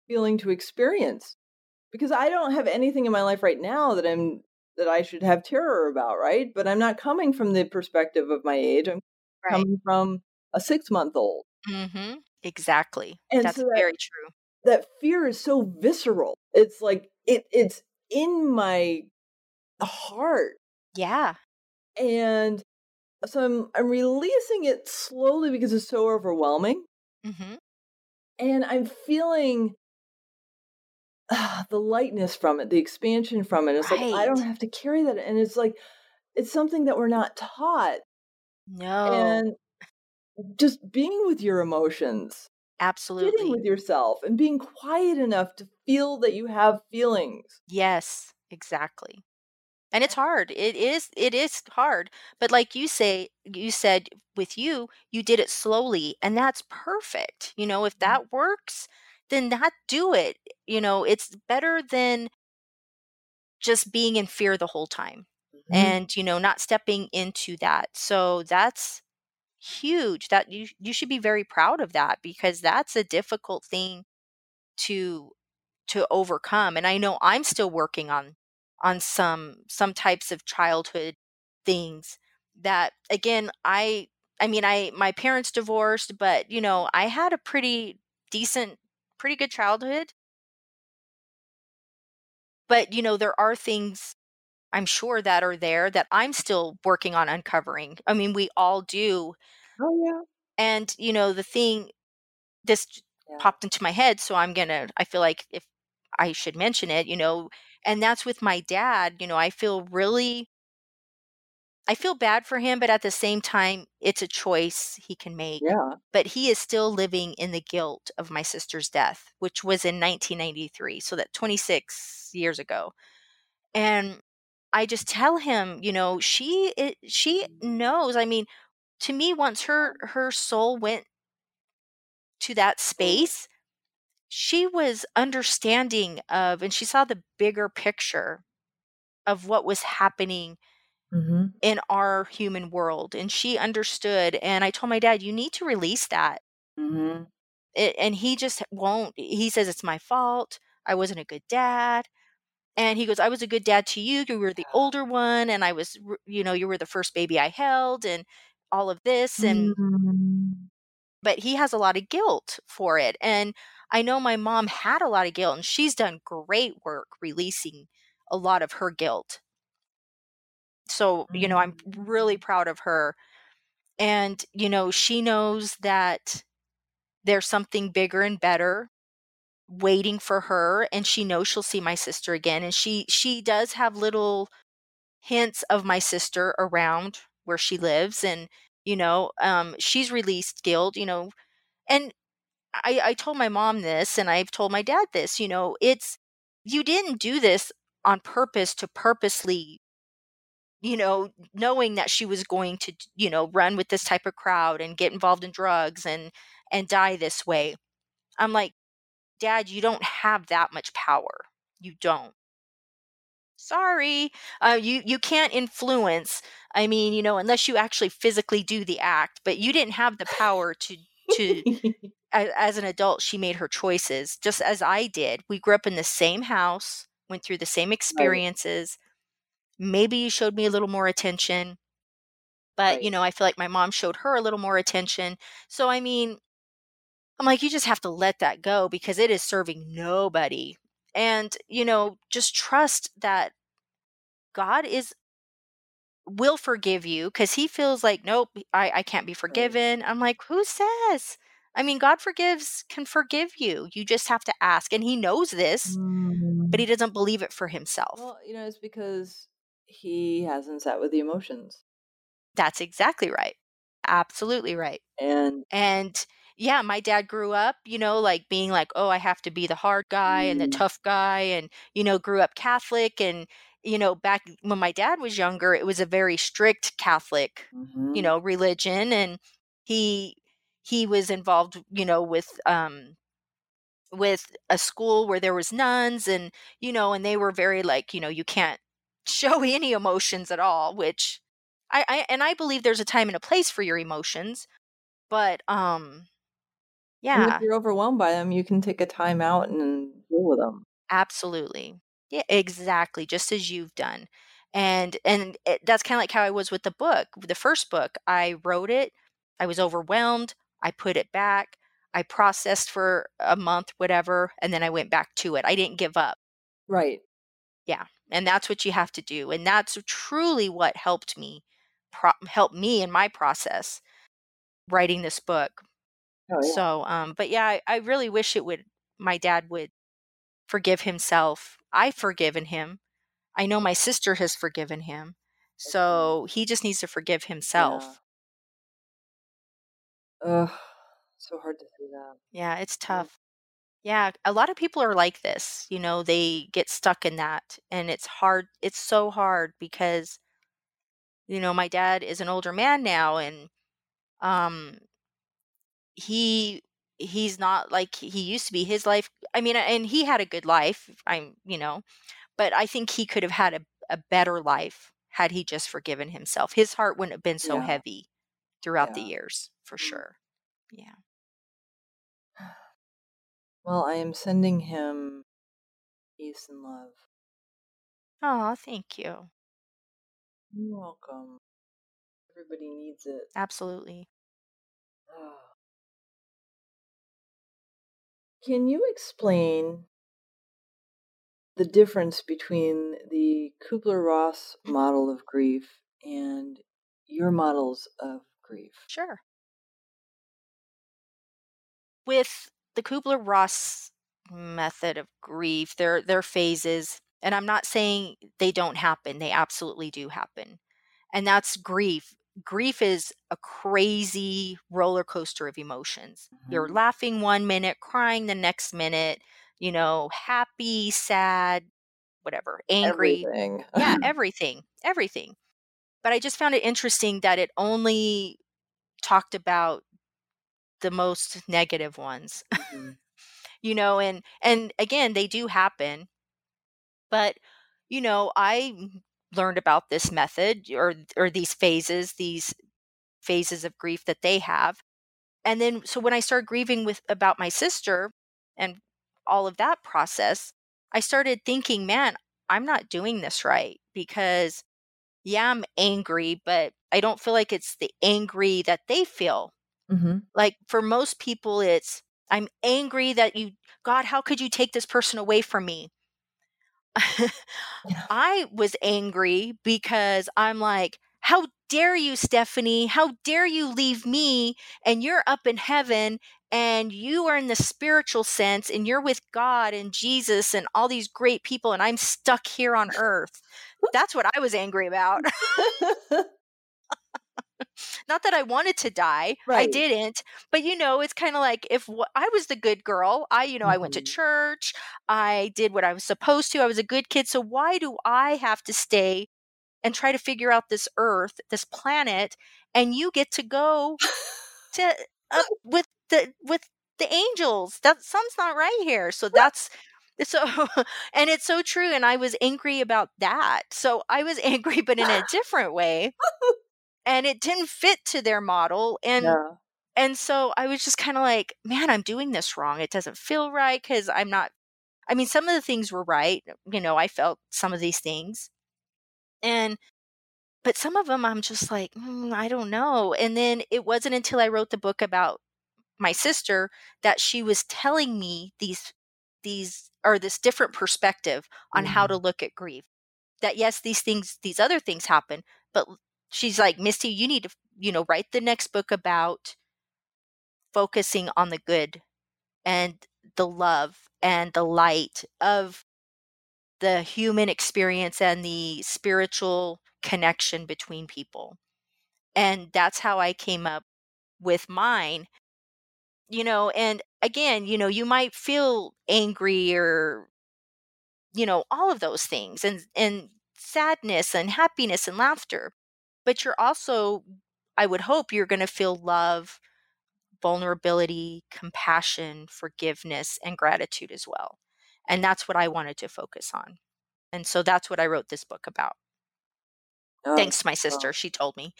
S2: feeling to experience. Because I don't have anything in my life right now that I'm that I should have terror about, right? But I'm not coming from the perspective of my age. I'm
S3: Right.
S2: coming from a 6-month-old.
S3: Mhm. Exactly.
S2: And
S3: That's
S2: so that
S3: very true.
S2: that fear is so visceral. It's like it it's in my heart
S3: Yeah.
S2: and so I'm I'm releasing it slowly because it's so overwhelming
S3: Mhm.
S2: and I'm feeling ah, the lightness from it, the expansion from it. It's like I don't have to carry that and it's like it's something that we're not taught
S3: No.
S2: and just being with your emotions, sitting
S3: Absolutely.
S2: with yourself and being quiet enough to feel that you have feelings.
S3: Yes, exactly. And it's hard. It is it is hard. But like you say you said with you, you did it slowly and that's perfect. You know, if that works, then that do it. You know, it's better than just being in fear the whole time
S2: Mhm.
S3: and you know not stepping into that. So that's huge. That you you should be very proud of that because that's a difficult thing to to overcome and i know i'm still working on on some some types of childhood things that again i i mean i my parents divorced but you know i had a pretty decent pretty good childhood but you know there are things i'm sure that are there that i'm still working on uncovering i mean we all do
S2: Oh yeah.
S3: and you know the thing this
S2: Yeah.
S3: popped into my head so i'm gonna i feel like if i should mention it you know and that's with my dad you know i feel really i feel bad for him but at the same time it's a choice he can make
S2: Yeah.
S3: but he is still living in the guilt of my sister's death which was in 1993 so that 26 years ago and i just tell him you know she it, she knows i mean to me once her her soul went to that space she was understanding of and she saw the bigger picture of what was happening
S2: Mm-hmm.
S3: in our human world and she understood and i told my dad you need to release that
S2: Mm-hmm.
S3: it, and he just won't he says it's my fault i wasn't a good dad and he goes i was a good dad to you you were the older one and i was you know you were the first baby i held and all of this and
S2: Mm-hmm.
S3: but he has a lot of guilt for it and i know my mom had a lot of guilt and she's done great work releasing a lot of her guilt. So you know i'm really proud of her and you know she knows that there's something bigger and better waiting for her and she knows she'll see my sister again and she she does have little hints of my sister around where she lives and you know um she's released guilt you know and i i told my mom this and i've told my dad this you know it's you didn't do this on purpose to purposely you know knowing that she was going to you know run with this type of crowd and get involved in drugs and and die this way. I'm like dad you don't have that much power. You don't. Sorry. Uh, you you can't influence i mean you know unless you actually physically do the act but you didn't have the power to to as, as an adult she made her choices just as i did. We grew up in the same house went through the same experiences. Right. maybe you showed me a little more attention but right. you know i feel like my mom showed her a little more attention. So i mean i'm like you just have to let that go because it is serving nobody. And you know just trust that god is will forgive you because he feels like nope I, I can't be forgiven. I'm like who says i mean god forgives can forgive you you just have to ask and he knows this mm. but he mm. doesn't believe it for himself
S2: well you know it's because he hasn't sat with the emotions
S3: that's exactly right absolutely right
S2: and
S3: and yeah, my dad grew up, you know, like being like, oh, I have to be the hard guy and the mm. tough guy, and, you know, grew up Catholic. And, you know, back when my dad was younger, it was a very strict Catholic, mm-hmm. you know, religion. And he, he was involved, you know, with, um, with a school where there was nuns and you know and they were very like you know you can't show any emotions at all which I, I and i believe there's a time and a place for your emotions but um yeah.
S2: And if you're overwhelmed by them, you can take a time out and deal with them.
S3: Absolutely. Yeah, exactly. Just as you've done. And and it, that's kind of like how I was with the book. The first book, I wrote it, I was overwhelmed, I put it back, I processed for a month whatever, and then I went back to it. I didn't give up.
S2: Right.
S3: Yeah. And that's what you have to do. And that's truly what helped me pro- help me in my process writing this book Oh, yeah. So, um, but yeah, I, I really wish it would, my dad would forgive himself. I've forgiven him. I know my sister has forgiven him. So he just needs to forgive himself.
S2: Ugh, so hard to see that.
S3: Yeah, it's tough. Yeah, a lot of people are like this. You know, they get stuck in that. And it's hard. It's so hard because, you know, my dad is an older man now and um he he's not like he used to be his life i mean and he had a good life i'm you know but i think he could have had a, a better life had he just forgiven himself his heart wouldn't have been so yeah. heavy throughout yeah. the years for mm-hmm. sure. Yeah.
S2: Well i am sending him peace and love.
S3: Oh thank you.
S2: You're welcome. Everybody needs it.
S3: Absolutely.
S2: Can you explain the difference between the Kubler Ross model of grief and your models of grief?
S3: Sure. With the Kubler Ross method of grief, there, there are phases, and I'm not saying they don't happen, they absolutely do happen. And that's grief grief is a crazy roller coaster of emotions. Mm-hmm. You're laughing one minute, crying the next minute, you know, happy, sad, whatever, angry.
S2: Everything.
S3: yeah, everything, everything. But I just found it interesting that it only talked about the most negative ones. Mm-hmm. you know, and and again, they do happen. But you know, I learned about this method or or these phases these phases of grief that they have and then so when i started grieving with about my sister and all of that process i started thinking man i'm not doing this right because yeah i'm angry but i don't feel like it's the angry that they feel mm-hmm. like for most people it's i'm angry that you god how could you take this person away from me I was angry because I'm like, how dare you, Stephanie? How dare you leave me and you're up in heaven and you are in the spiritual sense and you're with God and Jesus and all these great people and I'm stuck here on earth. That's what I was angry about. Not that I wanted to die. I didn't. But you know, it's kind of like if wh- I was the good girl, I, you know, I went to
S2: Mhm.
S3: church, I did what I was supposed to, I was a good kid. So why do I have to stay and try to figure out this earth, this planet, and you get to go to up with the with the angels. That something's not right here. So that's so and it's so true and I was angry about that. So I was angry but in a different way and it didn't fit to their model and
S2: Yeah.
S3: and so I was just kind of like, man, I'm doing this wrong. It doesn't feel right cuz I'm not I mean some of the things were right. You know, I felt some of these things. And but some of them I'm just like, "Mm, I don't know. And then it wasn't until I wrote the book about my sister that she was telling me these these or this different perspective on how to look at grief. That yes, these things these other things happen, but she's like, "Misty, you need to, you know, write the next book about focusing on the good and the love and the light of the human experience and the spiritual connection between people." And that's how I came up with mine you know and again you know you might feel angry or you know all of those things and and sadness and happiness and laughter but you're also i would hope you're going to feel love vulnerability compassion forgiveness and gratitude as well and that's what i wanted to focus on and so that's what i wrote this book about
S2: Oh,
S3: thanks to my sister she told me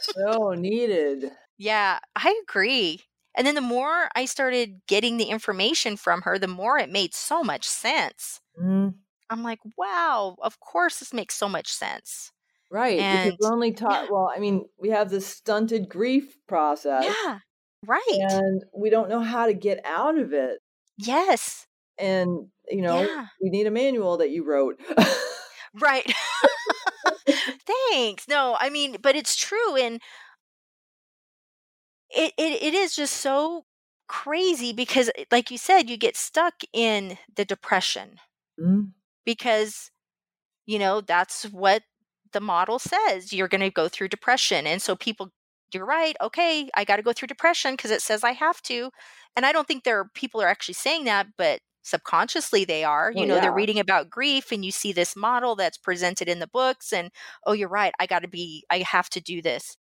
S2: so needed.
S3: Yeah, I agree. And then the more I started getting the information from her, the more it made so much sense.
S2: Mm,
S3: I'm like, wow, of course this makes so much sense.
S2: Right. because we're only taught,
S3: yeah,
S2: well, I mean, we have this stunted grief process
S3: yeah, right.
S2: and we don't know how to get out of it.
S3: Yes.
S2: And, you know,
S3: Yeah,
S2: we need a manual that you wrote.
S3: right. Thanks. No, I mean, but it's true. And it, it, it is just so crazy because, eh, like you said, you get stuck in the depression
S2: Mm,
S3: because you know that's what the model says you're going to go through depression and so people you're right okay i got to go through depression because it says i have to and i don't think there are people are actually saying that but subconsciously they are oh, you
S2: well,
S3: know they're reading about grief and you see this model that's presented in the books and oh you're right i got to be i have to do this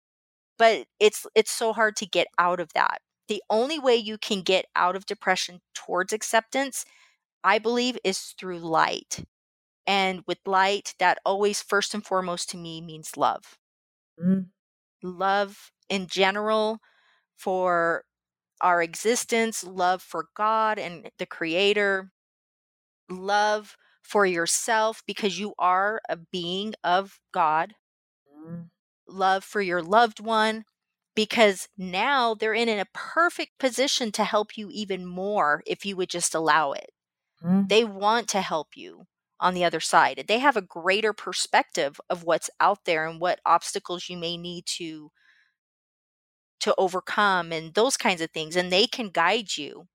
S3: but it's it's so hard to get out of that. The only way you can get out of depression towards acceptance i believe is through light and with light, that always first and foremost to me means love.
S2: Mm,
S3: Love in general for our existence, love for God and the Creator, love for yourself because you are a being of God,
S2: mm,
S3: love for your loved one because now they're in a perfect position to help you even more if you would just allow it.
S2: mm,
S3: they want to help you on the other side. They have a greater perspective of what's out there and what obstacles you may need to to overcome and those kinds of things and they can guide you.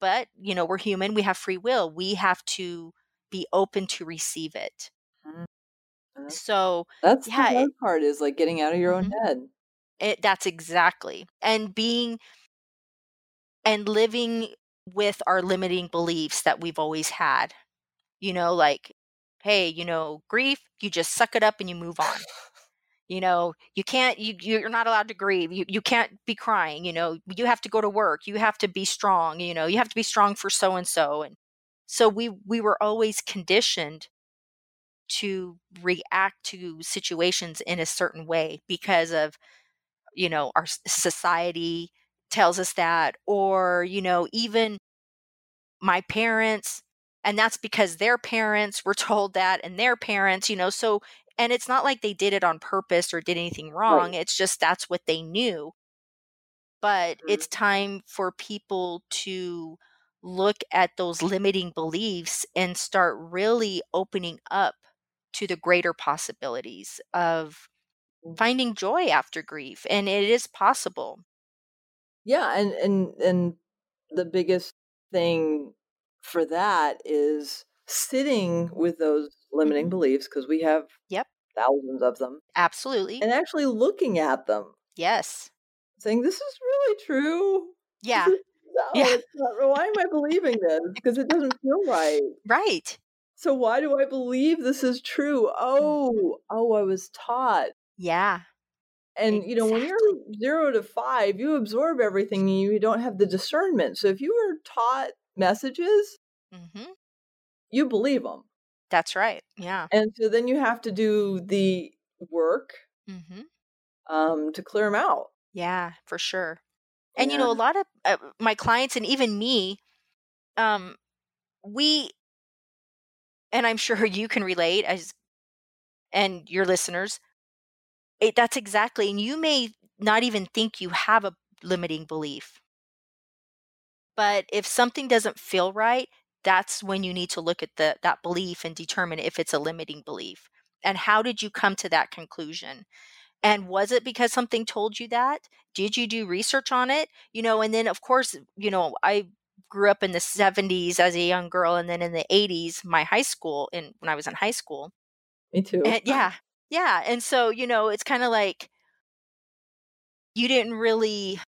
S3: But, you know, we're human, we have free will. We have to be open to receive it.
S2: mm. Uh,
S3: So,
S2: That's the
S3: yeah, it,
S2: hard part is like getting out of your own
S3: mhm,
S2: head.
S3: it that's exactly. And being and living with our limiting beliefs that we've always had. You know, like hey, you know, grief, you just suck it up and you move on. you know you can't you you're not allowed to grieve you you can't be crying you know you have to go to work you have to be strong you know you have to be strong for so and so and so we we were always conditioned to react to situations in a certain way because of you know our society tells us that or you know even my parents and that's because their parents were told that and their parents you know so and it's not like they did it on purpose or did anything wrong
S2: Right.
S3: it's just that's what they knew. But
S2: Mm,
S3: it's time for people to look at those limiting beliefs and start really opening up to the greater possibilities of finding joy after grief and it is possible.
S2: Yeah and and and the biggest thing for that is sitting with those limiting
S3: Mhm.
S2: beliefs because we have
S3: Yep.
S2: thousands of them
S3: absolutely.
S2: and actually looking at them.
S3: Yes.
S2: Saying this is really true.
S3: Yeah.
S2: no,
S3: Yeah.
S2: not, why am i believing this? Because it doesn't feel right.
S3: Right.
S2: So why do i believe this is true? Oh oh i was taught.
S3: Yeah.
S2: And you know when you're zero to five you absorb everything and you don't have the discernment. So if you were taught messages?
S3: Hmm
S2: you believe them
S3: that's right yeah.
S2: And so then you have to do the work
S3: hmm
S2: um, to clear them out.
S3: Yeah for sure. And you know a lot of uh, my clients and even me um we and i'm sure you can relate as and your listeners. It, that's exactly and you may not even think you have a limiting belief but if something doesn't feel right that's when you need to look at the that belief and determine if it's a limiting belief and how did you come to that conclusion? And was it because something told you that? Did you do research on it? You know and then of course you know i grew up in the 70s as a young girl and then in the 80s my high school in when i was in high school
S2: me too.
S3: and yeah yeah and so you know it's kind of like you didn't really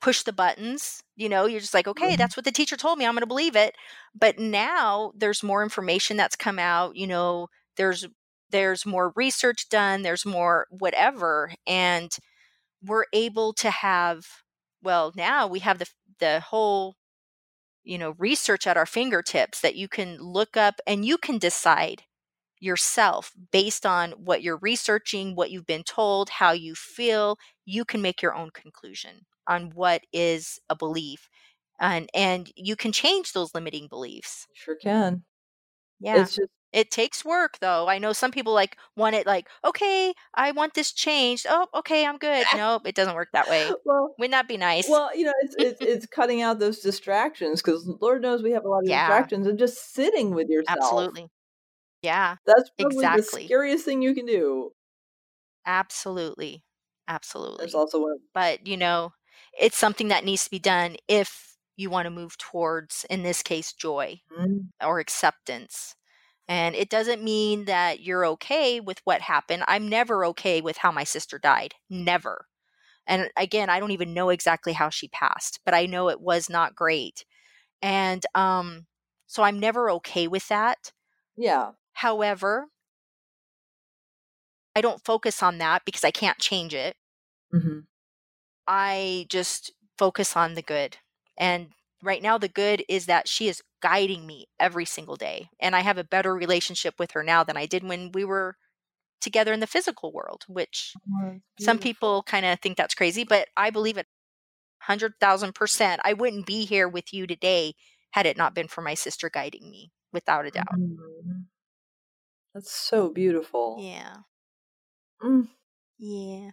S3: push the buttons you know you're just like okay
S2: Mhm.
S3: that's what the teacher told me i'm going to believe it but now there's more information that's come out you know there's there's more research done there's more whatever and we're able to have well now we have the the whole you know research at our fingertips that you can look up and you can decide yourself based on what you're researching what you've been told how you feel you can make your own conclusion on what is a belief and and you can change those limiting beliefs.
S2: Sure can.
S3: Yeah.
S2: It's just
S3: it takes work though. I know some people like want it like okay i want this changed. Oh okay i'm good. Nope it doesn't work that way.
S2: Well
S3: wouldn't that be nice?
S2: well you know it's it's, it's cutting out those distractions because lord knows we have a lot of
S3: Yeah.
S2: distractions and just sitting with yourself.
S3: Absolutely. Yeah
S2: that's probably the
S3: Exactly.
S2: scariest thing you can do.
S3: Absolutely. Absolutely.
S2: There's also one
S3: but you know it's something that needs to be done if you want to move towards in this case joy
S2: Mm,
S3: or acceptance. And it doesn't mean that you're okay with what happened. I'm never okay with how my sister died. Never. And again i don't even know exactly how she passed but i know it was not great. And um so i'm never okay with that.
S2: Yeah.
S3: However i don't focus on that because i can't change it.
S2: Hmm
S3: I just focus on the good. And right now, the good is that she is guiding me every single day. And I have a better relationship with her now than I did when we were together in the physical world, which some people kind of think that's crazy, but I believe it 100,000%. I wouldn't be here with you today had it not been for my sister guiding me, without a doubt.
S2: Mhm. that's so beautiful
S3: Yeah.
S2: Mm.
S3: Yeah.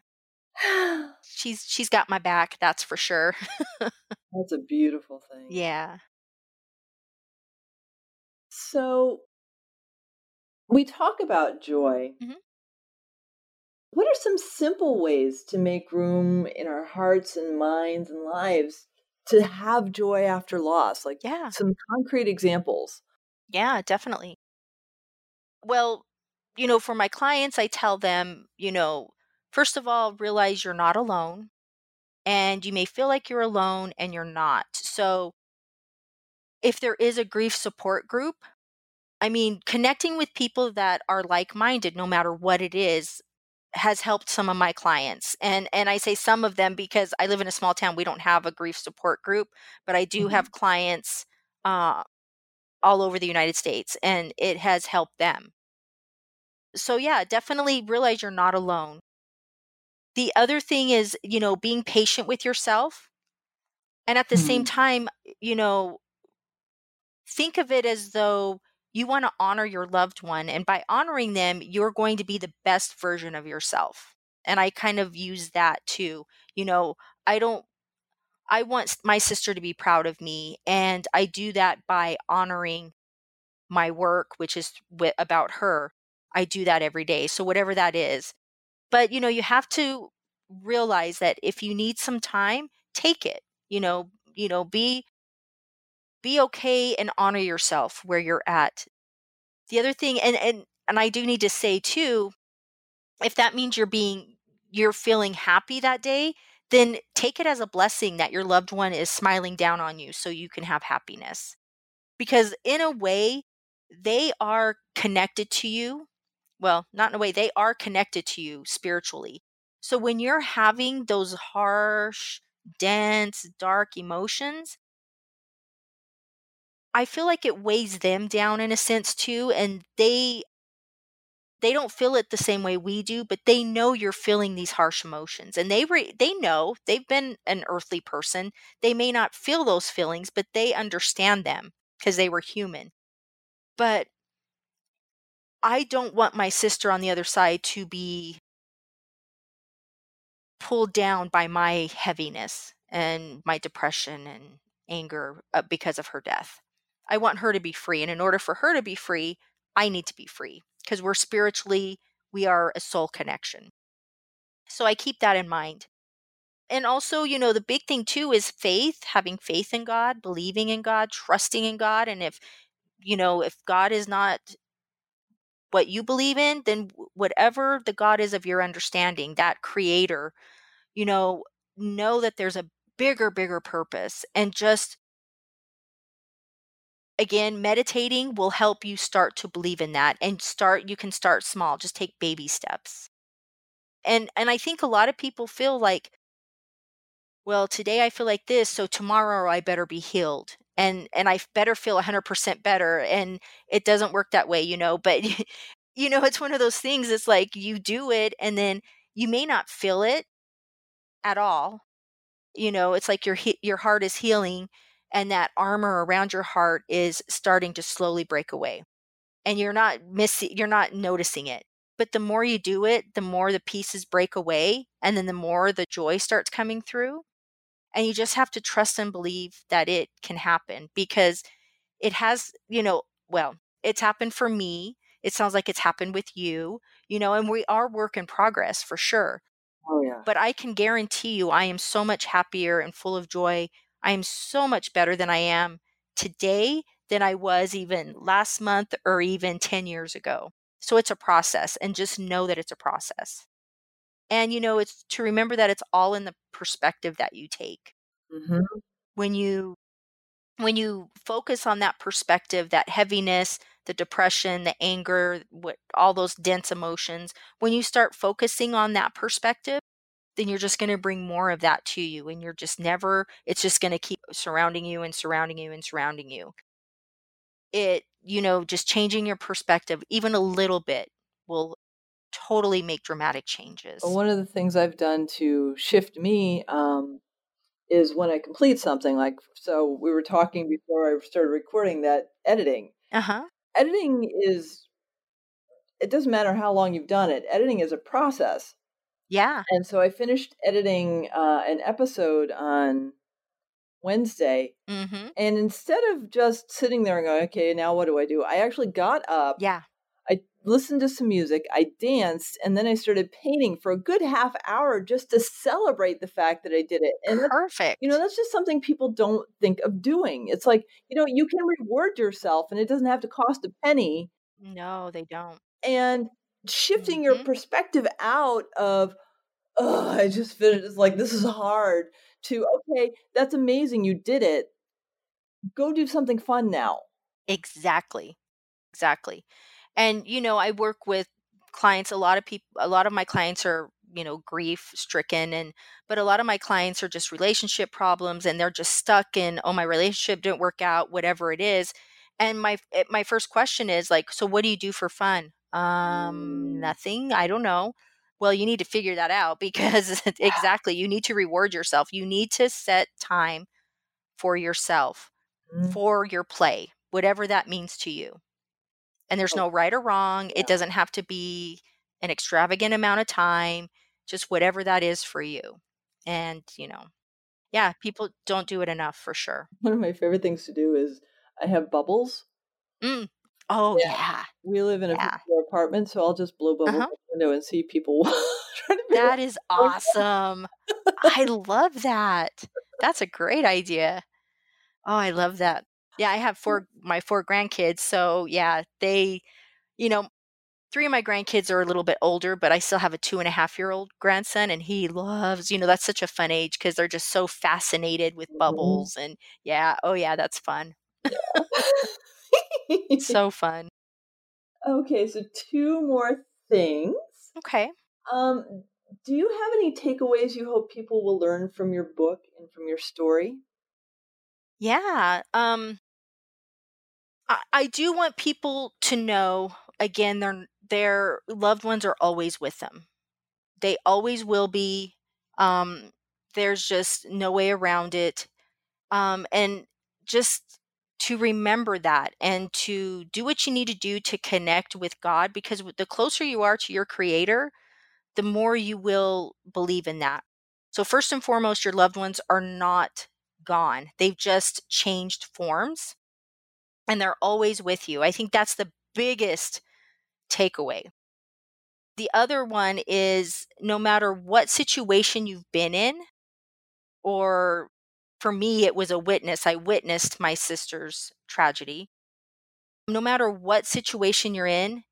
S3: She's she's got my back, that's for sure.
S2: that's a beautiful thing
S3: yeah.
S2: So we talk about joy.
S3: Mhm.
S2: What are some simple ways to make room in our hearts and minds and lives to have joy after loss? Like
S3: Yeah.
S2: some concrete examples.
S3: Yeah, definitely. Well, you know, for my clients, I tell them, you know, first of all, realize you're not alone. And you may feel like you're alone and you're not. So, if there is a grief support group, I mean, connecting with people that are like minded, no matter what it is, has helped some of my clients. And and I say some of them because I live in a small town. We don't have a grief support group, but I do
S2: Mhm.
S3: have clients uh, all over the United States, and it has helped them. So yeah, definitely realize you're not alone. The other thing is, you know, being patient with yourself. And at the same
S2: Mhm.
S3: time, you know, think of it as though you want to honor your loved one. And by honoring them, you're going to be the best version of yourself. And I kind of use that too. You know, I don't, I want my sister to be proud of me. And I do that by honoring my work, which is about her. I do that every day. So, whatever that is, but you know you have to realize that if you need some time take it you know you know be be okay and honor yourself where you're at. The other thing and and and I do need to say too if that means you're being you're feeling happy that day then take it as a blessing that your loved one is smiling down on you so you can have happiness. Because in a way they are connected to you well not in a way they are connected to you spiritually. So when you're having those harsh dense dark emotions I feel like it weighs them down in a sense too and they they don't feel it the same way we do but they know you're feeling these harsh emotions and they re- they know they've been an earthly person they may not feel those feelings but they understand them because they were human. But I don't want my sister on the other side to be pulled down by my heaviness and my depression and anger uh, because of her death. I want her to be free. And in order for her to be free, I need to be free because we're spiritually, we are a soul connection. So I keep that in mind. And also, you know, the big thing too is faith, having faith in God, believing in God, trusting in God. And if, you know, if God is not what you believe in, then whatever the God is of your understanding, that creator, you know, know that there's a bigger, bigger purpose and just again meditating will help you start to believe in that and start you can start small just take baby steps. And and i think a lot of people feel like well today i feel like this so tomorrow i better be healed and and i better feel 100% better and it doesn't work that way you know but you know it's one of those things it's like you do it and then you may not feel it at all you know it's like your your heart is healing and that armor around your heart is starting to slowly break away and you're not missing you're not noticing it but the more you do it the more the pieces break away and then the more the joy starts coming through and you just have to trust and believe that it can happen because it has you know well it's happened for me it sounds like it's happened with you you know and we are work in progress for sure
S2: Oh, yeah.
S3: but i can guarantee you i am so much happier and full of joy I am so much better than I am today than I was even last month or even 10 years ago. So it's a process and just know that it's a process. And you know, it's to remember that it's all in the perspective that you take.
S2: Mm-hmm.
S3: When you when you focus on that perspective, that heaviness, the depression, the anger, what all those dense emotions, when you start focusing on that perspective, then you're just going to bring more of that to you and you're just never it's just going to keep surrounding you and surrounding you and surrounding you it you know just changing your perspective even a little bit will totally make dramatic changes
S2: well, one of the things i've done to shift me um, is when i complete something like so we were talking before i started recording that editing
S3: uh-huh
S2: editing is it doesn't matter how long you've done it editing is a process
S3: yeah.
S2: And so I finished editing uh, an episode on Wednesday.
S3: Mm-hmm.
S2: And instead of just sitting there and going, okay, now what do I do? I actually got up.
S3: Yeah.
S2: Listened to some music, I danced, and then I started painting for a good half hour just to celebrate the fact that I did it. And
S3: Perfect.
S2: You know, that's just something people don't think of doing. It's like, you know, you can reward yourself and it doesn't have to cost a penny.
S3: No, they don't.
S2: And shifting
S3: mm-hmm.
S2: your perspective out of oh i just finished it's like this is hard to okay that's amazing you did it go do something fun now
S3: exactly exactly and you know i work with clients a lot of people a lot of my clients are you know grief stricken and but a lot of my clients are just relationship problems and they're just stuck in oh my relationship didn't work out whatever it is and my eh, my first question is like so what do you do for fun um, nothing. I don't know. Well, you need to figure that out because exactly, you need to reward yourself. You need to set time for yourself,
S2: Mm.
S3: for your play, whatever that means to you. And there's
S2: Oh.
S3: no right or wrong. It doesn't have to be an extravagant amount of time, just whatever that is for you. And, you know, yeah, people don't do it enough for sure.
S2: one of my favorite things to do is i have bubbles
S3: Mm. Oh,
S2: Yeah.
S3: yeah.
S2: we live in a
S3: Yeah.
S2: apartment, so I'll just blow bubbles
S3: Uh-huh.
S2: window and see people trying to
S3: That is awesome. I love that. That's a great idea. Oh, I love that. Yeah, I have four my four grandkids, so yeah, they, you know, three of my grandkids are a little bit older, but I still have a two and a half year old grandson, and he loves, you know, that's such a fun age because they're just so fascinated with
S2: Mhm.
S3: bubbles and yeah, oh yeah, that's fun. So fun.
S2: okay, so two more things.
S3: Okay.
S2: Um, do you have any takeaways you hope people will learn from your book and from your story?
S3: Yeah. Um I, I do want people to know again their their loved ones are always with them. They always will be. Um there's just no way around it. Um and just to remember that and to do what you need to do to connect with God because the closer you are to your creator, the more you will believe in that. So first and foremost your loved ones are not gone. They've just changed forms and they're always with you. I think that's the biggest takeaway. The other one is no matter what situation you've been in, or for me, it was a witness. I witnessed my sister's tragedy. No matter what situation you're in,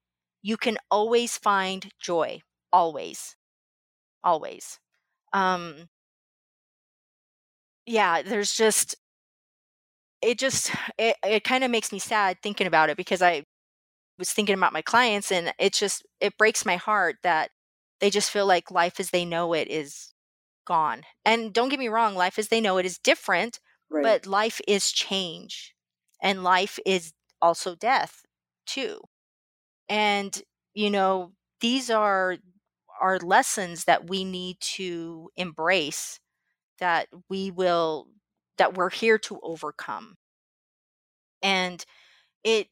S3: you can always find joy. Always. Always. Um, yeah, there's just, it just, it, it kind of makes me sad thinking about it because I was thinking about my clients and it just it breaks my heart that they just feel like life as they know it is gone. And don't get me wrong, life as they know it is different,
S2: Right.
S3: but life is change and life is also death too. And you know, these are are lessons that we need to embrace that we will that we're here to overcome. And it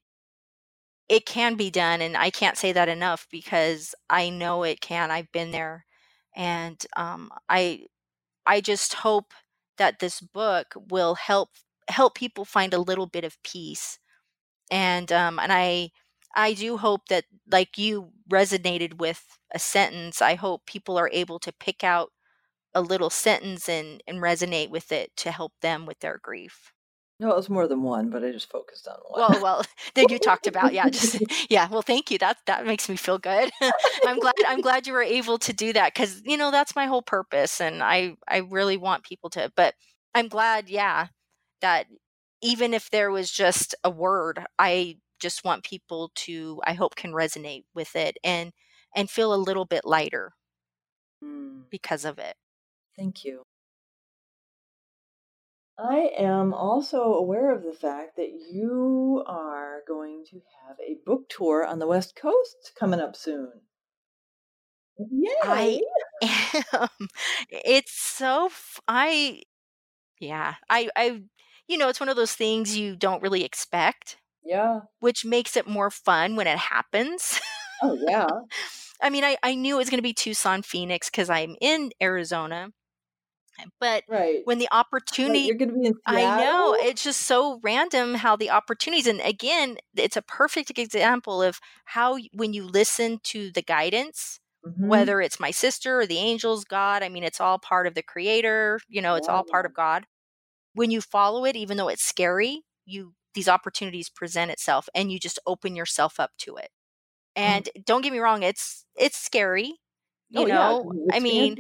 S3: it can be done and i can't say that enough because i know it can i've been there and um, i i just hope that this book will help help people find a little bit of peace and um, and i i do hope that like you resonated with a sentence i hope people are able to pick out a little sentence and and resonate with it to help them with their grief
S2: no, it was more than one, but I just focused on one.
S3: well, well, that you talked about, yeah, just yeah. Well, thank you. That that makes me feel good. I'm glad. I'm glad you were able to do that because you know that's my whole purpose, and I I really want people to. But I'm glad, yeah, that even if there was just a word, I just want people to. I hope can resonate with it and and feel a little bit lighter
S2: Mm,
S3: because of it.
S2: Thank you. I am also aware of the fact that you are going to have a book tour on the West Coast coming up soon. Yay!
S3: I am. It's so. F- I yeah. I I you know it's one of those things you don't really expect.
S2: yeah.
S3: which makes it more fun when it happens.
S2: Oh, yeah.
S3: I mean, I, I knew it was going to be Tucson, Phoenix because I'm in Arizona. But
S2: Right.
S3: when the opportunity,
S2: you're going to be in
S3: I know, it's just so random how the opportunities, and again, it's a perfect example of how when you listen to the guidance,
S2: Mhm.
S3: whether it's my sister or the angels, God, I mean, it's all part of the creator, you know, it's all part of God. When you follow it, even though it's scary, you these opportunities present itself and you just open yourself up to it.
S2: Mm.
S3: And don't get me wrong, it's it's scary. You
S2: Oh, yeah.
S3: I mean,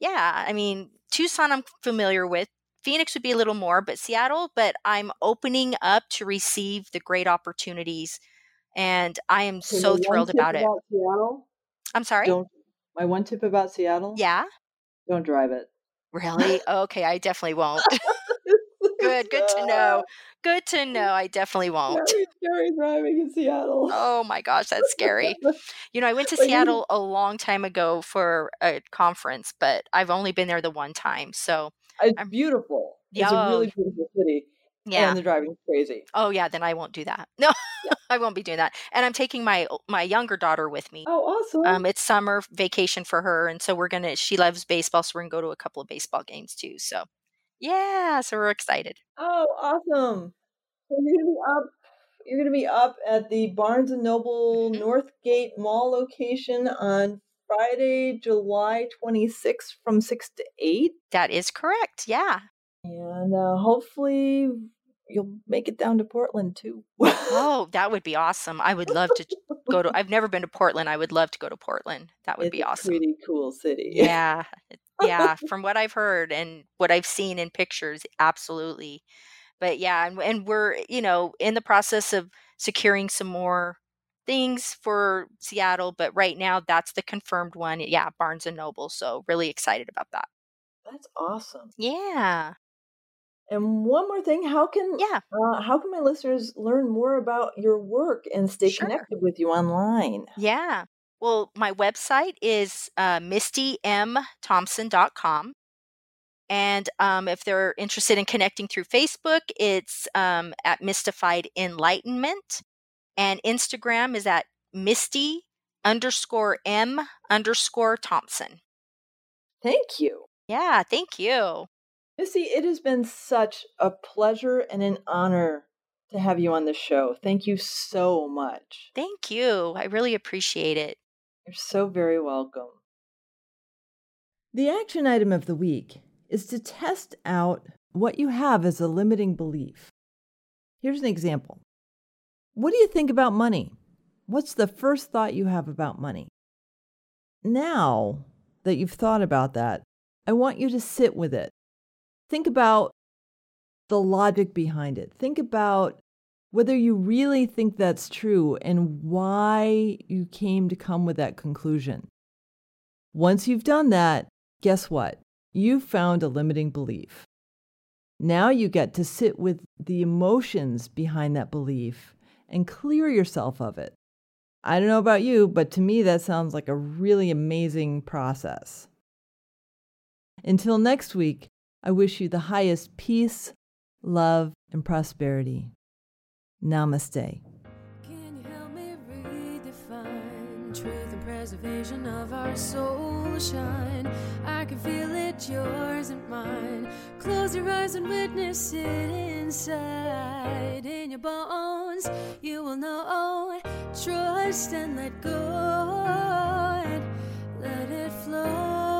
S3: yeah, I mean, Tucson I'm familiar with. Phoenix would be a little more, but Seattle, but I'm opening up to receive the great opportunities and I am so thrilled about it.
S2: about Seattle,
S3: I'm sorry?
S2: don't, my one tip about Seattle,
S3: Yeah?
S2: don't drive it.
S3: Really? Okay, I definitely won't. Good, good to know. Good to know. I definitely won't.
S2: Scary, scary driving in Seattle.
S3: Oh my gosh, that's scary. You know, I went to Seattle a long time ago for a conference, but I've only been there the one time. So,
S2: It's
S3: I'm-
S2: beautiful. It's
S3: Yeah,
S2: a really beautiful city.
S3: yeah.
S2: And the driving's crazy.
S3: Oh yeah, then I won't do that. No, I won't be doing that. And I'm taking my my younger daughter with me.
S2: Oh, awesome.
S3: Um, it's summer vacation for her, and so we're gonna. She loves baseball, so we're gonna go to a couple of baseball games too. So, yeah, so we're excited.
S2: oh, awesome. So you're going to be up you're to be up at the Barnes and Noble
S3: Mhm.
S2: Northgate Mall location on Friday, July 26th from 6 to 8.
S3: That is correct. Yeah.
S2: And uh, hopefully you'll make it down to Portland too.
S3: Oh, that would be awesome. I would love to go to I've never been to Portland. I would love to go to Portland. That would
S2: it's
S3: be
S2: a
S3: awesome.
S2: pretty cool city.
S3: Yeah. Yeah, from what I've heard and what I've seen in pictures, absolutely. But yeah, and, and we're, you know, in the process of securing some more things for Seattle, but right now that's the confirmed one. Yeah, Barnes and Noble. So really excited about that.
S2: That's awesome.
S3: Yeah.
S2: And one more thing, how can
S3: Yeah.
S2: uh, how can my listeners learn more about your work and stay
S3: Sure.
S2: connected with you online?
S3: Yeah. Well, my website is uh, mistymthompson.com. And um, if they're interested in connecting through Facebook, it's um, at Mystified Enlightenment. And Instagram is at Misty underscore M underscore Thompson.
S2: Thank you.
S3: Yeah, thank you.
S2: Misty, it has been such a pleasure and an honor to have you on the show. Thank you so much.
S3: Thank you. I really appreciate it.
S2: You're so very welcome. The action item of the week is to test out what you have as a limiting belief. Here's an example What do you think about money? What's the first thought you have about money? Now that you've thought about that, I want you to sit with it. Think about the logic behind it. Think about whether you really think that's true and why you came to come with that conclusion. Once you've done that, guess what? You've found a limiting belief. Now you get to sit with the emotions behind that belief and clear yourself of it. I don't know about you, but to me, that sounds like a really amazing process. Until next week, I wish you the highest peace, love, and prosperity. Namaste.
S1: Can you help me redefine truth and preservation of our soul shine? I can feel it, yours and mine. Close your eyes and witness it inside. In your bones, you will know. Trust and let go. And let it flow.